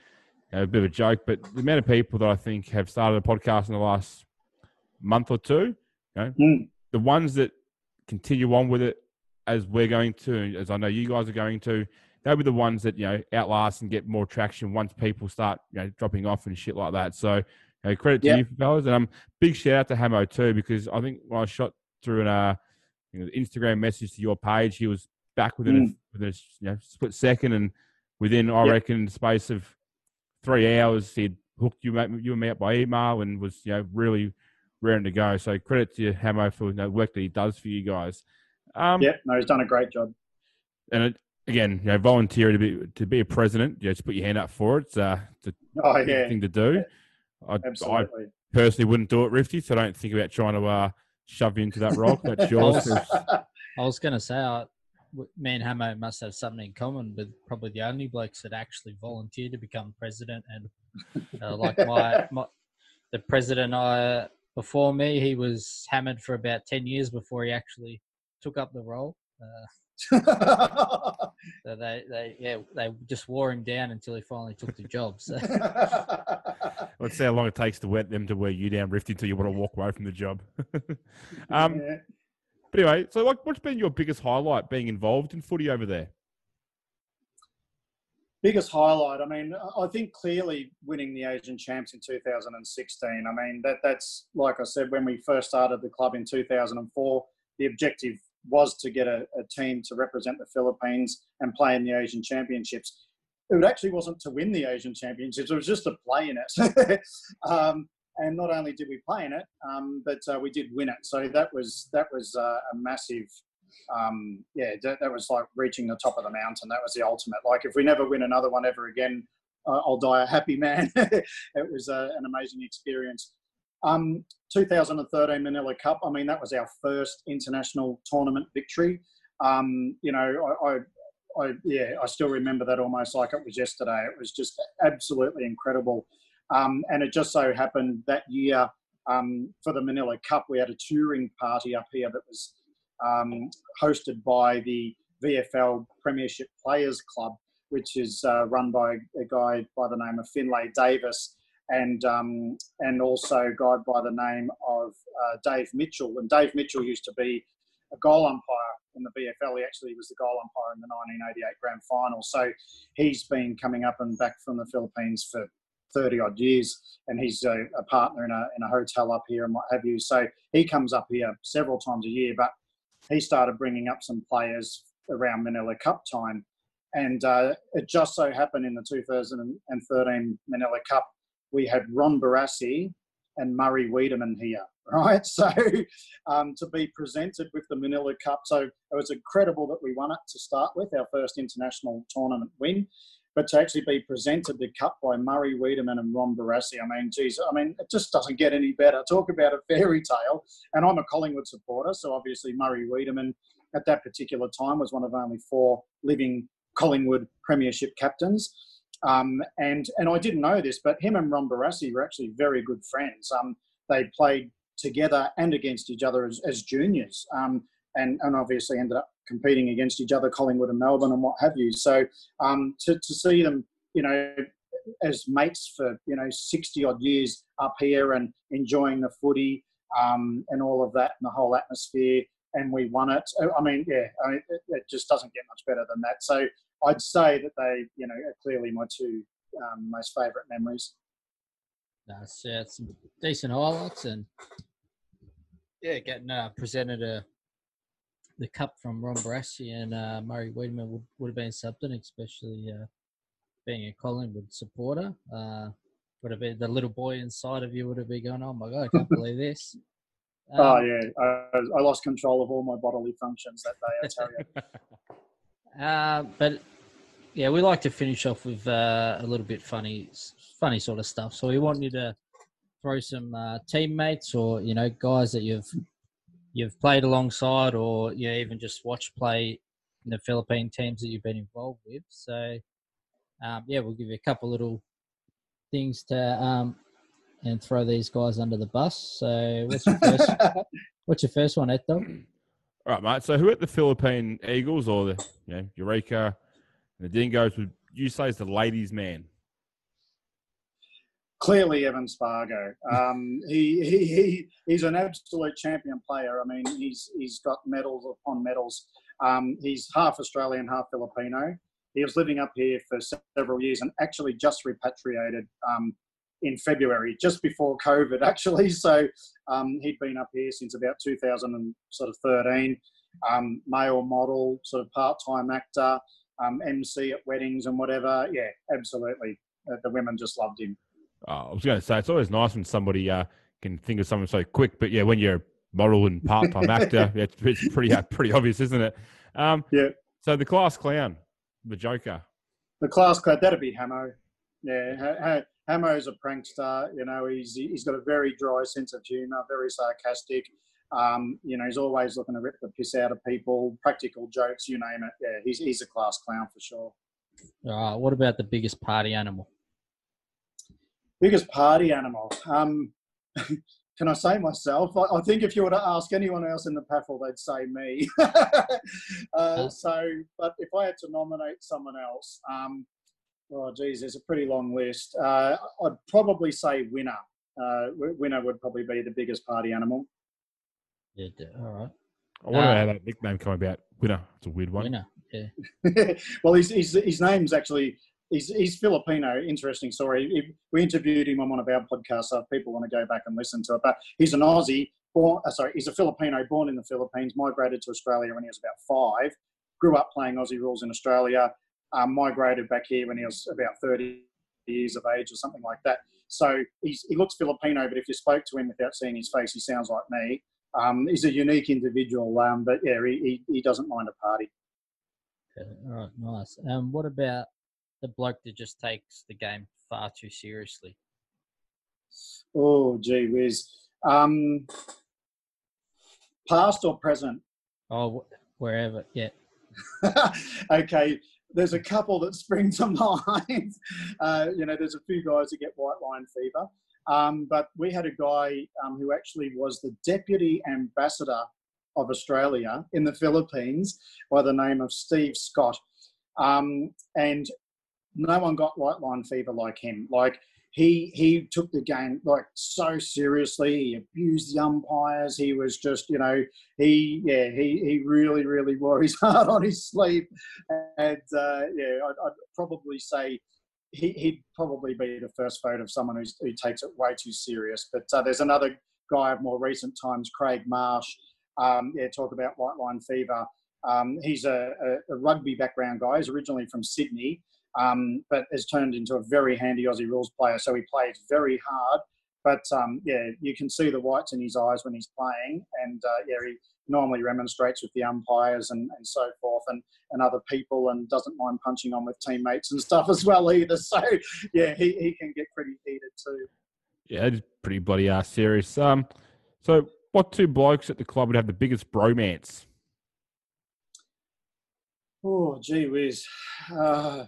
you know, a bit of a joke, but the amount of people that I think have started a podcast in the last month or two, you know, mm. the ones that continue on with it as we're going to, as I know you guys are going to, they'll be the ones that you know outlast and get more traction once people start you know dropping off and shit like that. So, you know, credit to yep. you fellas, and um, big shout out to Hamo too because I think when I shot through an uh, you know, Instagram message to your page, he was back within mm. a, within a you know, split second, and within I yep. reckon the space of three hours, he'd hooked you, you and me up by email, and was you know really raring to go. So credit to Hamo for the work that he does for you guys. Um, yeah, no, he's done a great job. And it, again, you know, volunteer to be to be a president, you know, just put your hand up for it. It's, uh, it's a oh, yeah. thing to do. Yeah. I, Absolutely. I personally wouldn't do it, Rifty, so don't think about trying to uh, shove you into that role. That's yours. (laughs) I was going to say, I, me and Hamo must have something in common with probably the only blokes that actually volunteered to become president. And uh, like (laughs) my, my, the president I before me, he was hammered for about ten years before he actually took up the role. Uh, (laughs) so they, they, yeah, they just wore him down until he finally took the job. So. (laughs) Let's see how long it takes to wet them to wear you down, Rift, until you want to walk away from the job. um, yeah. But anyway, so like, what's been your biggest highlight being involved in footy over there? Biggest highlight, I mean, I think clearly winning the Asian Champs in 2016. I mean, that that's like I said when we first started the club in 2004. The objective was to get a, a team to represent the Philippines and play in the Asian Championships. It actually wasn't to win the Asian Championships; it was just to play in it. (laughs) um, and not only did we play in it, um, but uh, we did win it. So that was that was uh, a massive, um, yeah, that, that, was like reaching the top of the mountain. That was the ultimate. Like if we never win another one ever again, uh, I'll die a happy man. (laughs) it was uh, an amazing experience. Um, 2013 Manila Cup. I mean, that was our first international tournament victory. Um, you know, I, I I, yeah, I still remember that almost like it was yesterday. It was just absolutely incredible. Um, and it just so happened that year um, for the Manila Cup, we had a touring party up here that was um, hosted by the VFL Premiership Players Club, which is uh, run by a guy by the name of Finlay Davis. And um, and also a guy by the name of uh, Dave Mitchell. And Dave Mitchell used to be a goal umpire in the VFL. He actually was the goal umpire in the 1988 Grand Final. So he's been coming up and back from the Philippines for 30 odd years and he's a, a, partner in a, in a hotel up here and what have you. So he comes up here several times a year, but he started bringing up some players around Manila Cup time. And uh, it just so happened in the 2013 Manila Cup, we had Ron Barassi and Murray Weideman here, (laughs) right? So um, to be presented with the Manila Cup, so it was incredible that we won it to start with, our first international tournament win. But to actually be presented the cup by Murray Weideman and Ron Barassi, I mean, geez, I mean, it just doesn't get any better. Talk about a fairy tale. And I'm a Collingwood supporter, so obviously Murray Weideman at that particular time was one of only four living Collingwood Premiership captains. Um, and and I didn't know this, but him and Ron Barassi were actually very good friends. Um, they played together and against each other as, as juniors, um, and and obviously ended up competing against each other, Collingwood and Melbourne, and what have you. So um, to to see them, you know, as mates for you know sixty odd years up here and enjoying the footy um, and all of that and the whole atmosphere, and we won it. I mean, yeah, I mean, it, it just doesn't get much better than that. So I'd say that they, you know, are clearly my two um, most favourite memories. That's yeah, some decent highlights and yeah, getting uh, presented a the cup from Ron Barassi and uh, Murray Weideman would, would have been something, especially uh, being a Collingwood supporter. Uh, would have been the little boy inside of you would have been going, "Oh my god, I can't (laughs) believe this." Um, oh yeah, I, I, lost control of all my bodily functions that day. I tell you. (laughs) uh, but yeah, we like to finish off with uh, a little bit funny, funny sort of stuff. So we want you to throw some uh, teammates or you know guys that you've you've played alongside or you even just watch play in the Philippine teams that you've been involved with. So um, yeah, we'll give you a couple little things to um, and throw these guys under the bus. So what's your first? (laughs) what's your first one, Eto? All right, mate. So who at the Philippine Eagles or the you know Eureka and the Dingoes would you say is the ladies' man? Clearly, Evan Spargo. Um, he, he, he he's an absolute champion player. I mean, he's he's got medals upon medals. Um, he's half Australian, half Filipino. He was living up here for several years and actually just repatriated um, in February, just before COVID, (laughs) actually. So um, he'd been up here since about 2013. Um, male model, sort of part-time actor, um, MC at weddings and whatever. Yeah, absolutely. Uh, the women just loved him. Oh, I was going to say it's always nice when somebody uh, can think of something so quick, but yeah, when you're a model and part-time (laughs) actor, it's, it's, pretty uh, pretty obvious, isn't it? Um, yeah. So the class clown, the Joker. The class clown, that'd be Hamo. Yeah, Hamo's a prankster. You know, he's he's got a very dry sense of humour, very sarcastic. Um, you know, he's always looking to rip the piss out of people, practical jokes, you name it. Yeah, he's he's a class clown for sure. Uh, what about the biggest party animal? Biggest party animal. Um, (laughs) can I say myself? I, I, think if you were to ask anyone else in the PAFL, they'd say me. (laughs) uh, so, but if I had to nominate someone else, um, Oh, geez, there's a pretty long list. Uh, I'd probably say winner. Uh, winner would probably be the biggest party animal. Yeah, all right. I wonder uh, how that nickname came about. Winner. It's a weird one. Winner. Yeah. (laughs) well, his, his, his name's actually he's, he's Filipino. Interesting story. We interviewed him on one of our podcasts, so people want to go back and listen to it. But he's an Aussie. Born, uh, sorry, he's a Filipino, born in the Philippines, migrated to Australia when he was about five. Grew up playing Aussie rules in Australia um, migrated back here when he was about 30 years of age or something like that. So he looks Filipino, but if you spoke to him without seeing his face, he sounds like me. Um, he's a unique individual, um, but yeah, he, he, he, doesn't mind a party. Okay, all right, nice. Um, what about the bloke that just takes the game far too seriously? Oh, gee whiz. Um, past or present? Oh, wherever, yeah. (laughs) okay, there's a couple that spring to (laughs) mind. Uh, you know, there's a few guys that get white line fever. Um, but we had a guy um, who actually was the deputy ambassador of Australia in the Philippines by the name of Steve Scott. Um, and no one got white line fever like him. Like he he took the game like so seriously. He abused the umpires. He was just, you know, he yeah, he he really really wore his (laughs) heart on his sleeve. And uh, yeah, I'd, I'd, probably say he, would probably be the first vote of someone who's, who takes it way too serious. But uh, there's another guy of more recent times, Craig Marsh. Um, yeah, talk about white line fever. Um, he's a, a, a rugby background guy. He's originally from Sydney um, but has turned into a very handy Aussie rules player. So he plays very hard, but um, yeah, you can see the whites in his eyes when he's playing, and uh, yeah, he normally remonstrates with the umpires and, and so forth, and, and other people, and doesn't mind punching on with teammates and stuff (laughs) as well either. So yeah, he, he can get pretty heated too. Yeah, pretty bloody ass serious. Um, so what two blokes at the club would have the biggest bromance? Oh, gee whiz. Uh,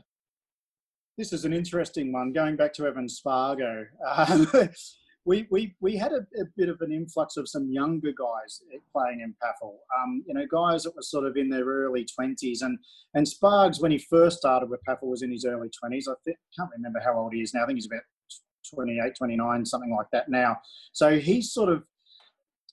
this is an interesting one. Going back to Evan Spargo, um, (laughs) we, we, we had a, a, bit of an influx of some younger guys playing in PAFL. Um, you know, guys that were sort of in their early 20s. And, and Spargs, when he first started with PAFL, was in his early 20s. I think, can't remember how old he is now. I think he's about 28, 29, something like that now. So he sort of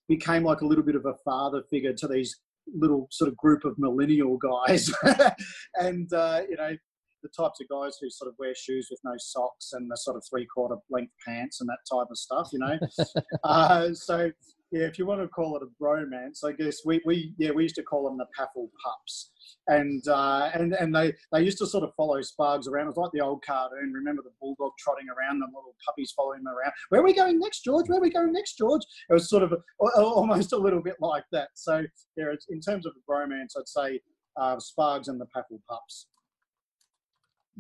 became like a little bit of a father figure to these little sort of group of millennial guys. (laughs) and, uh, you know, the types of guys who sort of wear shoes with no socks and the sort of three quarter length pants and that type of stuff, you know. (laughs) uh, so yeah, if you want to call it a bromance, I guess we, we yeah we used to call them the Paffle pups, and uh, and and they they used to sort of follow Spargs around. It was like the old cartoon. Remember the bulldog trotting around, the little puppies following him around. Where are we going next, George? Where are we going next, George? It was sort of a, almost a little bit like that. So there, in terms of a bromance, I'd say uh, Spargs and the Paffle pups.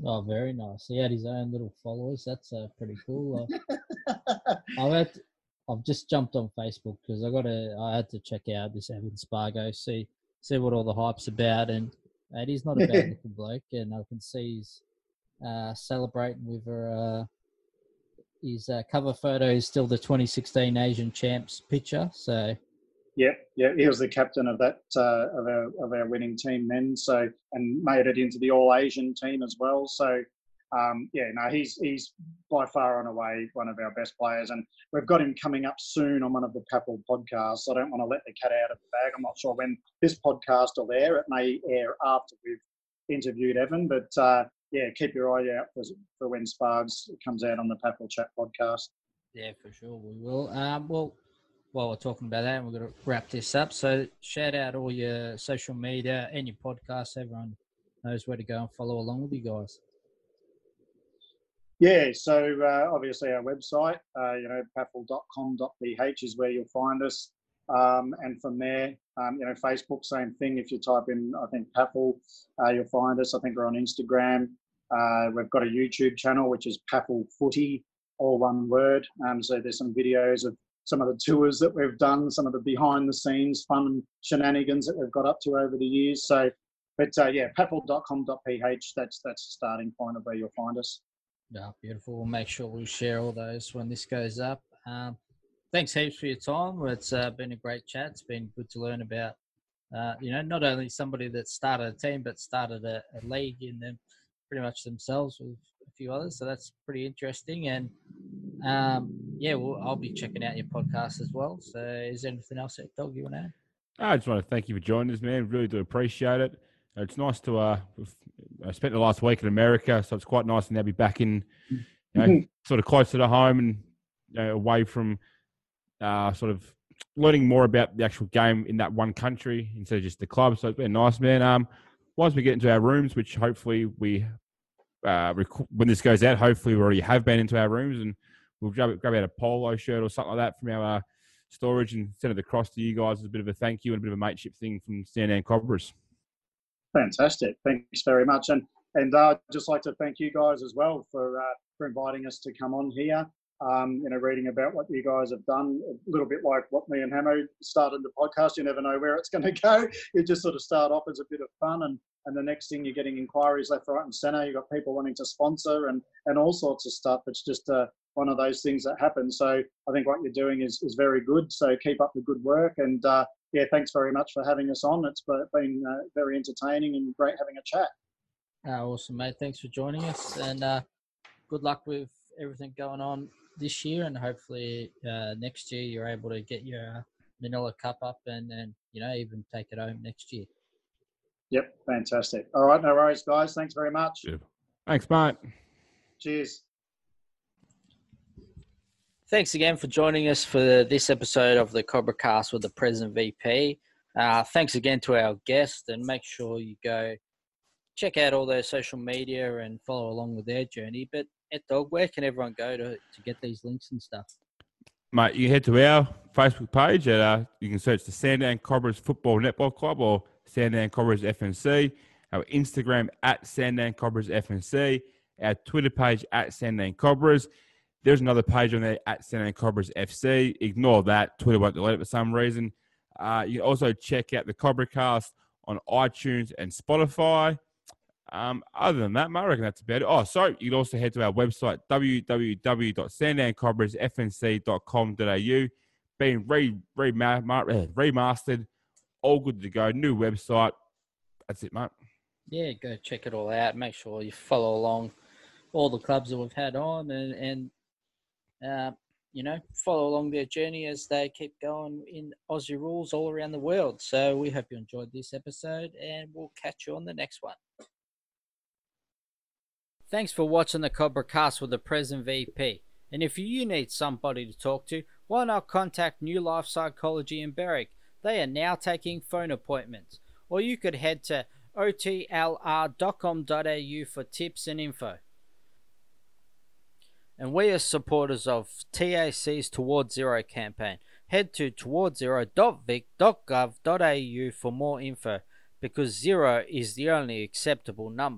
Oh, very nice. He had his own little followers. That's uh, pretty cool. Uh, (laughs) I've had, I've just jumped on Facebook because I got to. I had to check out this Evan Spargo, see see what all the hype's about, and and he's not a bad (laughs) looking bloke, and I can see he's uh, celebrating with her. Uh, his uh, cover photo is still the 2016 Asian Champs picture, so yeah, yeah, he was the captain of that uh, of our of our winning team then. So and made it into the All Asian team as well. So um, yeah, no, he's he's by far and away one of our best players, and we've got him coming up soon on one of the PAFL podcasts. I don't want to let the cat out of the bag. I'm not sure when this podcast will air. It may air after we've interviewed Evan, but uh, yeah, keep your eye out for, for when Spargs comes out on the PAFL Chat podcast. Yeah, for sure we will. Um, well while we're talking about that, we're going to wrap this up. So, shout out all your social media and your podcasts. Everyone knows where to go and follow along with you guys. Yeah, so uh, obviously our website, uh, you know, paffle.com.ph is where you'll find us. Um, and from there, um, you know, Facebook, same thing. If you type in, I think, PAFL, uh, you'll find us. I think we're on Instagram. Uh, we've got a YouTube channel, which is PAFL Footy, all one word. Um, so there's some videos of some of the tours that we've done, some of the behind the scenes fun shenanigans that we've got up to over the years. So, but uh, yeah, paffle.com.ph, that's, that's the starting point of where you'll find us. Yeah, beautiful. We'll make sure we share all those when this goes up. Um, thanks heaps for your time. It's uh, been a great chat. It's been good to learn about, uh, you know, not only somebody that started a team, but started a, a league in them pretty much themselves with a few others. So that's pretty interesting. And um, yeah, well, I'll be checking out your podcast as well. So, is there anything else, that Dog, you want to add? I just want to thank you for joining us, man. Really do appreciate it. It's nice to. Uh, I spent the last week in America, so it's quite nice to now be back in, you know, mm-hmm. (laughs) sort of closer to home and you know, away from, uh, sort of learning more about the actual game in that one country instead of just the club. So it's been nice, man. Um, once we get into our rooms, which hopefully we, uh, rec- when this goes out, hopefully we already have been into our rooms and we'll grab, grab out a polo shirt or something like that from our uh, storage and send it across to you guys as a bit of a thank you and a bit of a mateship thing from Sandown Cobras. Fantastic. Thanks very much. And and uh, I'd just like to thank you guys as well for uh, for inviting us to come on here. Um, you know, reading about what you guys have done, a little bit like what me and Hamo started the podcast. You never know where it's going (laughs) to go. You just sort of start off as a bit of fun, and and the next thing you're getting inquiries left, right, and centre. You've got people wanting to sponsor and and all sorts of stuff. It's just uh, one of those things that happen. So I think what you're doing is, is very good. So keep up the good work. And uh, yeah, thanks very much for having us on. It's been uh, very entertaining and great having a chat. Uh, awesome, mate. Thanks for joining us. And uh, good luck with everything going on this year. And hopefully uh, next year you're able to get your Manila Cup up and, and, you know, even take it home next year. Yep, fantastic. All right, no worries, guys. Thanks very much. Thanks, mate. Cheers. Thanks again for joining us for this episode of the Cobra Cast with the Prez and VP. Uh, thanks again to our guest, and make sure you go check out all their social media and follow along with their journey. But at Dog, where can everyone go to, to get these links and stuff? mate, you head to our Facebook page and uh, you can search the Sandown Cobras Football Netball Club or Sandown Cobras FNC. Our Instagram at Sandown Cobras FNC. Our Twitter page at Sandown Cobras. There's another page on there at Sandown Cobras FC. Ignore that. Twitter won't delete it for some reason. Uh, you can also check out the Cobra Cast on iTunes and Spotify. Um, other than that, I reckon that's about it. Oh, sorry, you can also head to our website, www.sandowncobras.fnc.com.au. Being re, re, remastered, all good to go. New website. That's it, mate. Yeah, go check it all out. Make sure you follow along all the clubs that we've had on and, and uh, you know, follow along their journey as they keep going in Aussie rules all around the world. So we hope you enjoyed this episode and we'll catch you on the next one. Thanks for watching the Cobra Cast with the Prez and VP. And if you need somebody to talk to, why not contact New Life Psychology in Berwick? They are now taking phone appointments. Or you could head to otlr.com.au for tips and info. And we are supporters of TAC's Towards Zero campaign. Head to towardszero.vic.gov.au for more info because zero is the only acceptable number.